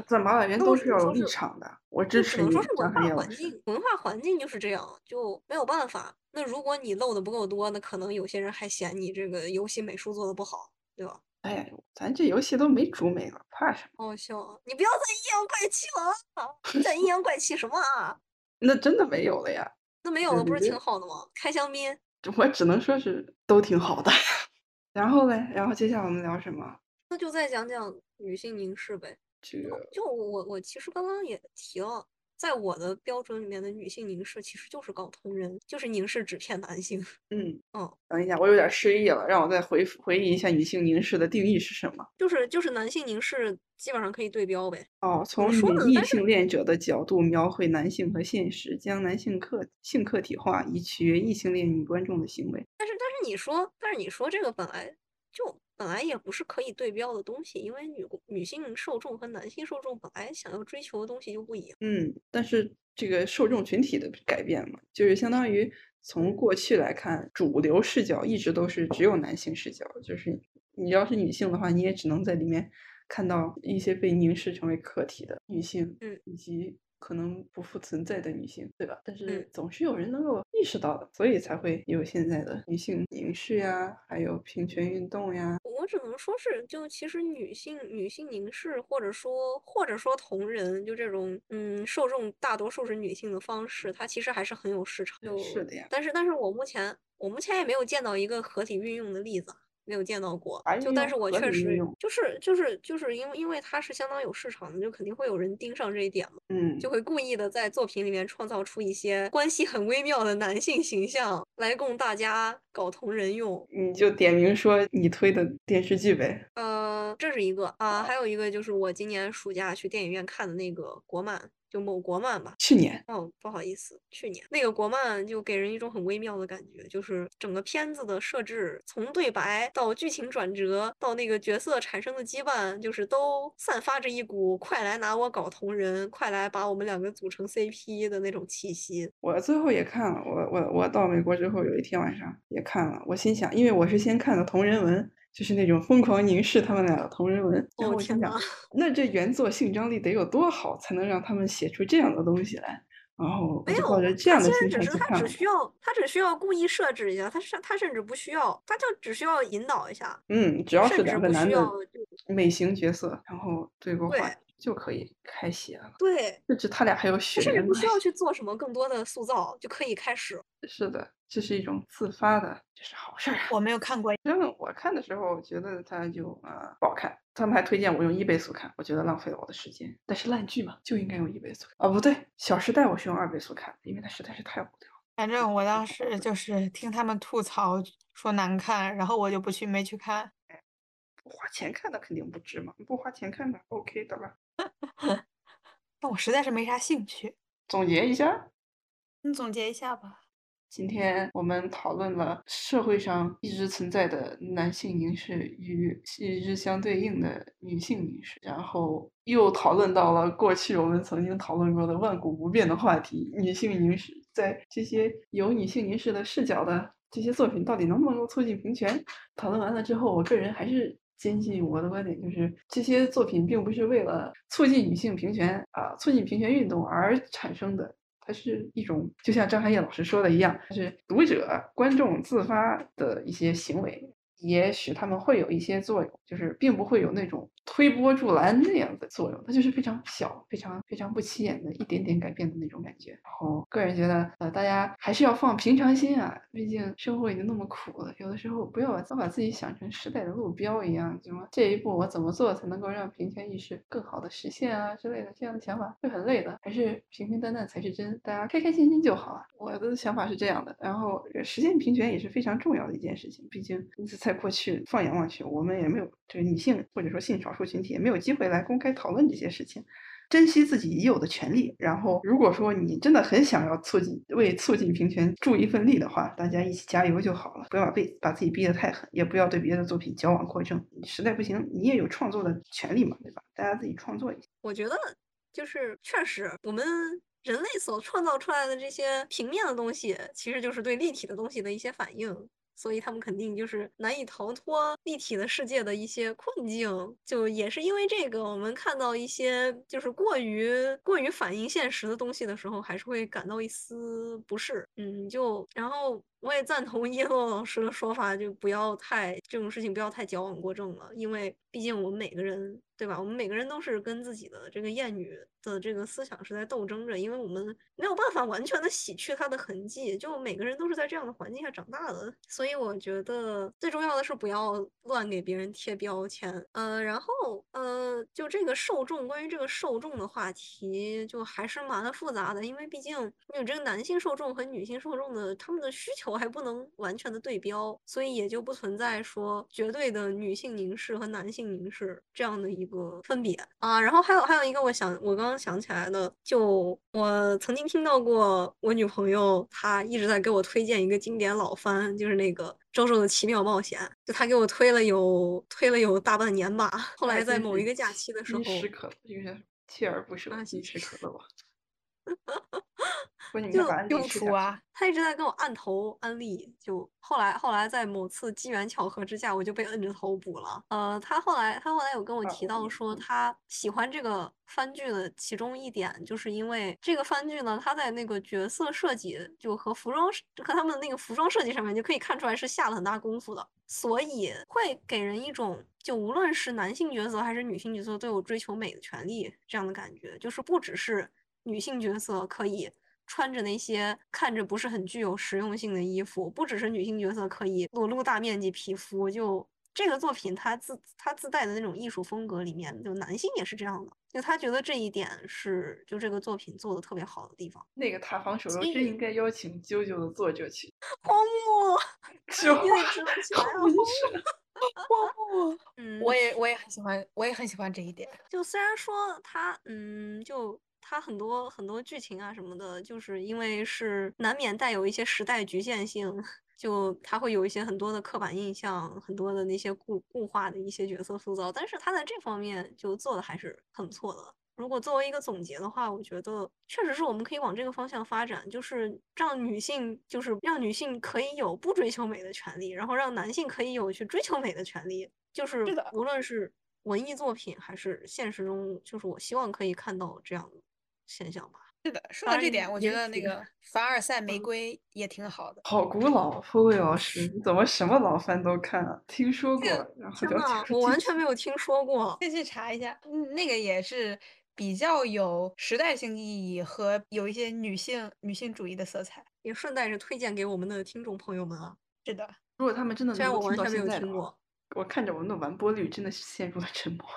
怎么了？人都是要有立场的，我支持你。说是文化环境，文化环境就是这样，就没有办法。那如果你露的不够多，那可能有些人还嫌你这个游戏美术做的不好，对吧？哎呀，咱这游戏都没主美了，怕什么？好笑啊！你不要再阴阳怪气了，再阴 阳怪气什么啊？那真的没有了呀？那没有了不是挺好的吗？开香槟，我只能说是都挺好的。然后嘞，然后接下来我们聊什么？那就再讲讲女性凝视呗。这个，就我我其实刚刚也提了。在我的标准里面的女性凝视其实就是搞同人，就是凝视纸片男性。嗯嗯，等一下，我有点失忆了，让我再回回忆一下女性凝视的定义是什么？就是就是男性凝视基本上可以对标呗。哦，从女异性恋者的角度描绘男性和现实，将男性客性客体化，以取悦异性恋女观众的行为。但是但是你说，但是你说这个本来就本来也不是可以对标的东西，因为女女性受众和男性受众本来想要追求的东西就不一样。嗯，但是这个受众群体的改变嘛，就是相当于从过去来看，主流视角一直都是只有男性视角，就是你要是女性的话，你也只能在里面看到一些被凝视成为客体的女性，嗯，以及。可能不复存在的女性，对吧？但是嗯总是有人能够意识到的，所以才会有现在的女性凝视呀，还有平权运动呀。我只能说是，就其实女性女性凝视，或者说或者说同人，就这种嗯受众大多数是女性的方式，它其实还是很有市场。就是的呀但是但是我目前我目前也没有见到一个合体运用的例子啊。没有见到过，就但是我确实就是就是就是因为因为它是相当有市场的，就肯定会有人盯上这一点嘛。嗯，就会故意的在作品里面创造出一些关系很微妙的男性形象，来供大家搞同人用。你就点名说你推的电视剧呗。呃，这是一个啊，还有一个就是我今年暑假去电影院看的那个国漫，就某国漫吧。去年哦，不好意思，去年那个国漫就给人一种很微妙的感觉，就是整个片子的设置，从对白到剧情转折，到那个角色产生的羁绊，就是都散发着一股“快来拿我搞同人，快来把我们两个组成 CP” 的那种气息。我最后也看了，我我我到美国之后有一天晚上也看了，我心想，因为我是先看的同人文，就是那种疯狂凝视他们俩的同人文，然哦后我心想天呐，那这原作性张力得有多好，才能让他们写出这样的东西来？然后我没有，的心其实只是他。只需要他只需要故意设置一下，他甚他甚至不需要，他就只需要引导一下，嗯，只要是两个男的需要就美型角色，然后对过话对就可以开写了。对，甚至他俩还有他血甚至缘关系。不需要去做什么更多的塑造，就可以开始。是的，这是一种自发的，这是好事儿啊。我没有看过，反正我看的时候觉得它就啊、不好看，他们还推荐我用一倍速看，我觉得浪费了我的时间。但是烂剧嘛，就应该用一倍速看。啊，不对，《小时代》我是用二倍速看的，因为它实在是太无聊了。反正我当时就是听他们吐槽说难看，然后我就不去，没去看。不花钱看的肯定不值嘛，不花钱看的 OK 的了。但我实在是没啥兴趣。总结一下，你总结一下吧。今天我们讨论了社会上一直存在的男性凝视与与之相对应的女性凝视，然后又讨论到了过去我们曾经讨论过的万古不变的话题——女性凝视。在这些有女性凝视的视角的这些作品，到底能不能够促进平权？讨论完了之后，我个人还是坚信我的观点，就是这些作品并不是为了促进女性平权啊、促进平权运动而产生的。它是一种，就像张海燕老师说的一样，它是读者、观众自发的一些行为，也许他们会有一些作用，就是并不会有那种推波助澜那样的作用，它就是非常小、非常非常不起眼的一点点改变的那种感觉。然后个人觉得，呃，大家还是要放平常心啊，毕竟生活已经那么苦了，有的时候不要老把自己想成时代的路标一样，什么这一步我怎么做才能够让平权意识更好的实现啊之类的，这样的想法会很累的，还是平平淡淡才是真，大家开开心心就好啊。我的想法是这样的，然后实现平权也是非常重要的一件事情，毕竟在过去放眼望去，我们也没有这个女性或者说性少数群体也没有机会来公开讨论这些事情。珍惜自己已有的权利，然后如果说你真的很想要促进为促进平权助一份力的话，大家一起加油就好了，不要被把自己逼得太狠，也不要对别的作品矫枉过正。实在不行，你也有创作的权利嘛，对吧？大家自己创作一下。我觉得就是确实，我们人类所创造出来的这些平面的东西，其实就是对立体的东西的一些反应。所以他们肯定就是难以逃脱立体的世界的一些困境，就也是因为这个，我们看到一些就是过于过于反映现实的东西的时候，还是会感到一丝不适。嗯，就然后我也赞同叶落老师的说法，就不要太这种事情不要太矫枉过正了，因为毕竟我们每个人对吧？我们每个人都是跟自己的这个厌女的这个思想是在斗争着，因为我们没有办法完全的洗去它的痕迹，就每个人都是在这样的环境下长大的，所以我觉得最重要的是不要乱给别人贴标签。呃，然后呃，就这个受众，关于这个受众的话题，就还是蛮复杂的，因为毕竟你有这个男性受众和女性受众的他们的需求少还不能完全的对标，所以也就不存在说绝对的女性凝视和男性凝视这样的一个分别啊。然后还有还有一个，我想我刚刚想起来的，就我曾经听到过我女朋友她一直在给我推荐一个经典老番，就是那个。周周的奇妙冒险，就他给我推了有推了有大半年吧。后来在某一个假期的时候，时可就是锲而不舍，一时可乐吧。就用处啊，他一直在跟我按头安利。就后来后来在某次机缘巧合之下，我就被摁着头补了。呃，他后来他后来有跟我提到说，他喜欢这个番剧的其中一点，就是因为这个番剧呢，他在那个角色设计就和服装和他们的那个服装设计上面就可以看出来是下了很大功夫的，所以会给人一种就无论是男性角色还是女性角色都有追求美的权利这样的感觉，就是不只是女性角色可以。穿着那些看着不是很具有实用性的衣服，不只是女性角色可以裸露大面积皮肤，就这个作品它自它自带的那种艺术风格里面，就男性也是这样的，就他觉得这一点是就这个作品做的特别好的地方。那个塔防手游真应该邀请啾啾的作者去。荒木，你得知道起来啊，荒木，荒木，嗯，我也我也很喜欢，我也很喜欢这一点。就虽然说他，嗯，就。它很多很多剧情啊什么的，就是因为是难免带有一些时代局限性，就它会有一些很多的刻板印象，很多的那些固固化的一些角色塑造。但是它在这方面就做的还是很不错的。如果作为一个总结的话，我觉得确实是我们可以往这个方向发展，就是让女性，就是让女性可以有不追求美的权利，然后让男性可以有去追求美的权利。就是无论是文艺作品还是现实中，就是我希望可以看到这样的。现象吧，是的。说到这点，我觉得那个凡尔赛玫瑰也挺好的。好古老，付卫老师，你怎么什么老番都看啊？听说过，然后就我完全没有听说过，先去查一下。嗯，那个也是比较有时代性意义和有一些女性女性主义的色彩，也顺带着推荐给我们的听众朋友们啊。是的，如果他们真的虽然我完全没有听过，我看着我们的完播率真的是陷入了沉默。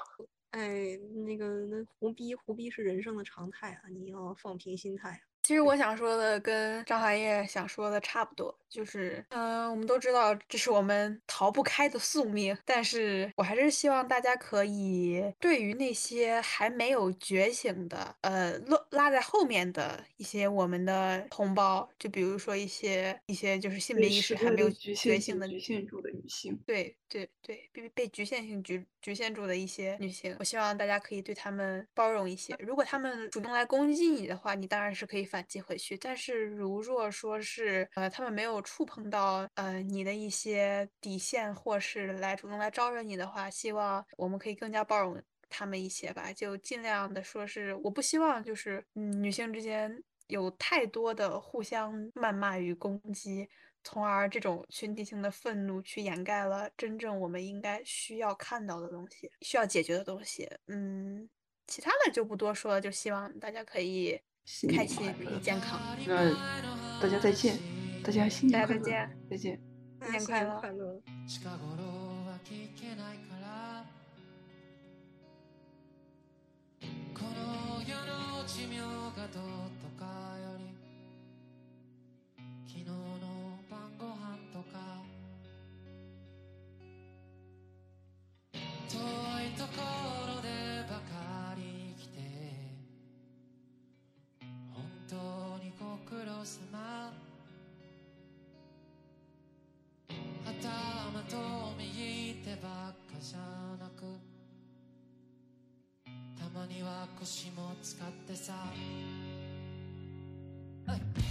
哎，那个那胡逼胡逼是人生的常态啊！你要放平心态。其实我想说的跟张含叶想说的差不多，就是，嗯，我们都知道这是我们逃不开的宿命，但是我还是希望大家可以对于那些还没有觉醒的，呃，落拉在后面的一些我们的同胞，就比如说一些一些就是性别意识还没有觉醒的局限住的女性，对对对，被被局限性局局限住的一些女性，我希望大家可以对他们包容一些。如果他们主动来攻击你的话，你当然是可以反。击回去，但是如若说是呃他们没有触碰到呃你的一些底线，或是来主动来招惹你的话，希望我们可以更加包容他们一些吧，就尽量的说是我不希望就是嗯女性之间有太多的互相谩骂与攻击，从而这种群体性的愤怒去掩盖了真正我们应该需要看到的东西，需要解决的东西。嗯，其他的就不多说了，就希望大家可以。开心，健康。那大家再见，大家新年快乐！再见，再见，新年快乐！様。頭と右手ばっかじゃなくたまには腰も使ってさ、はい。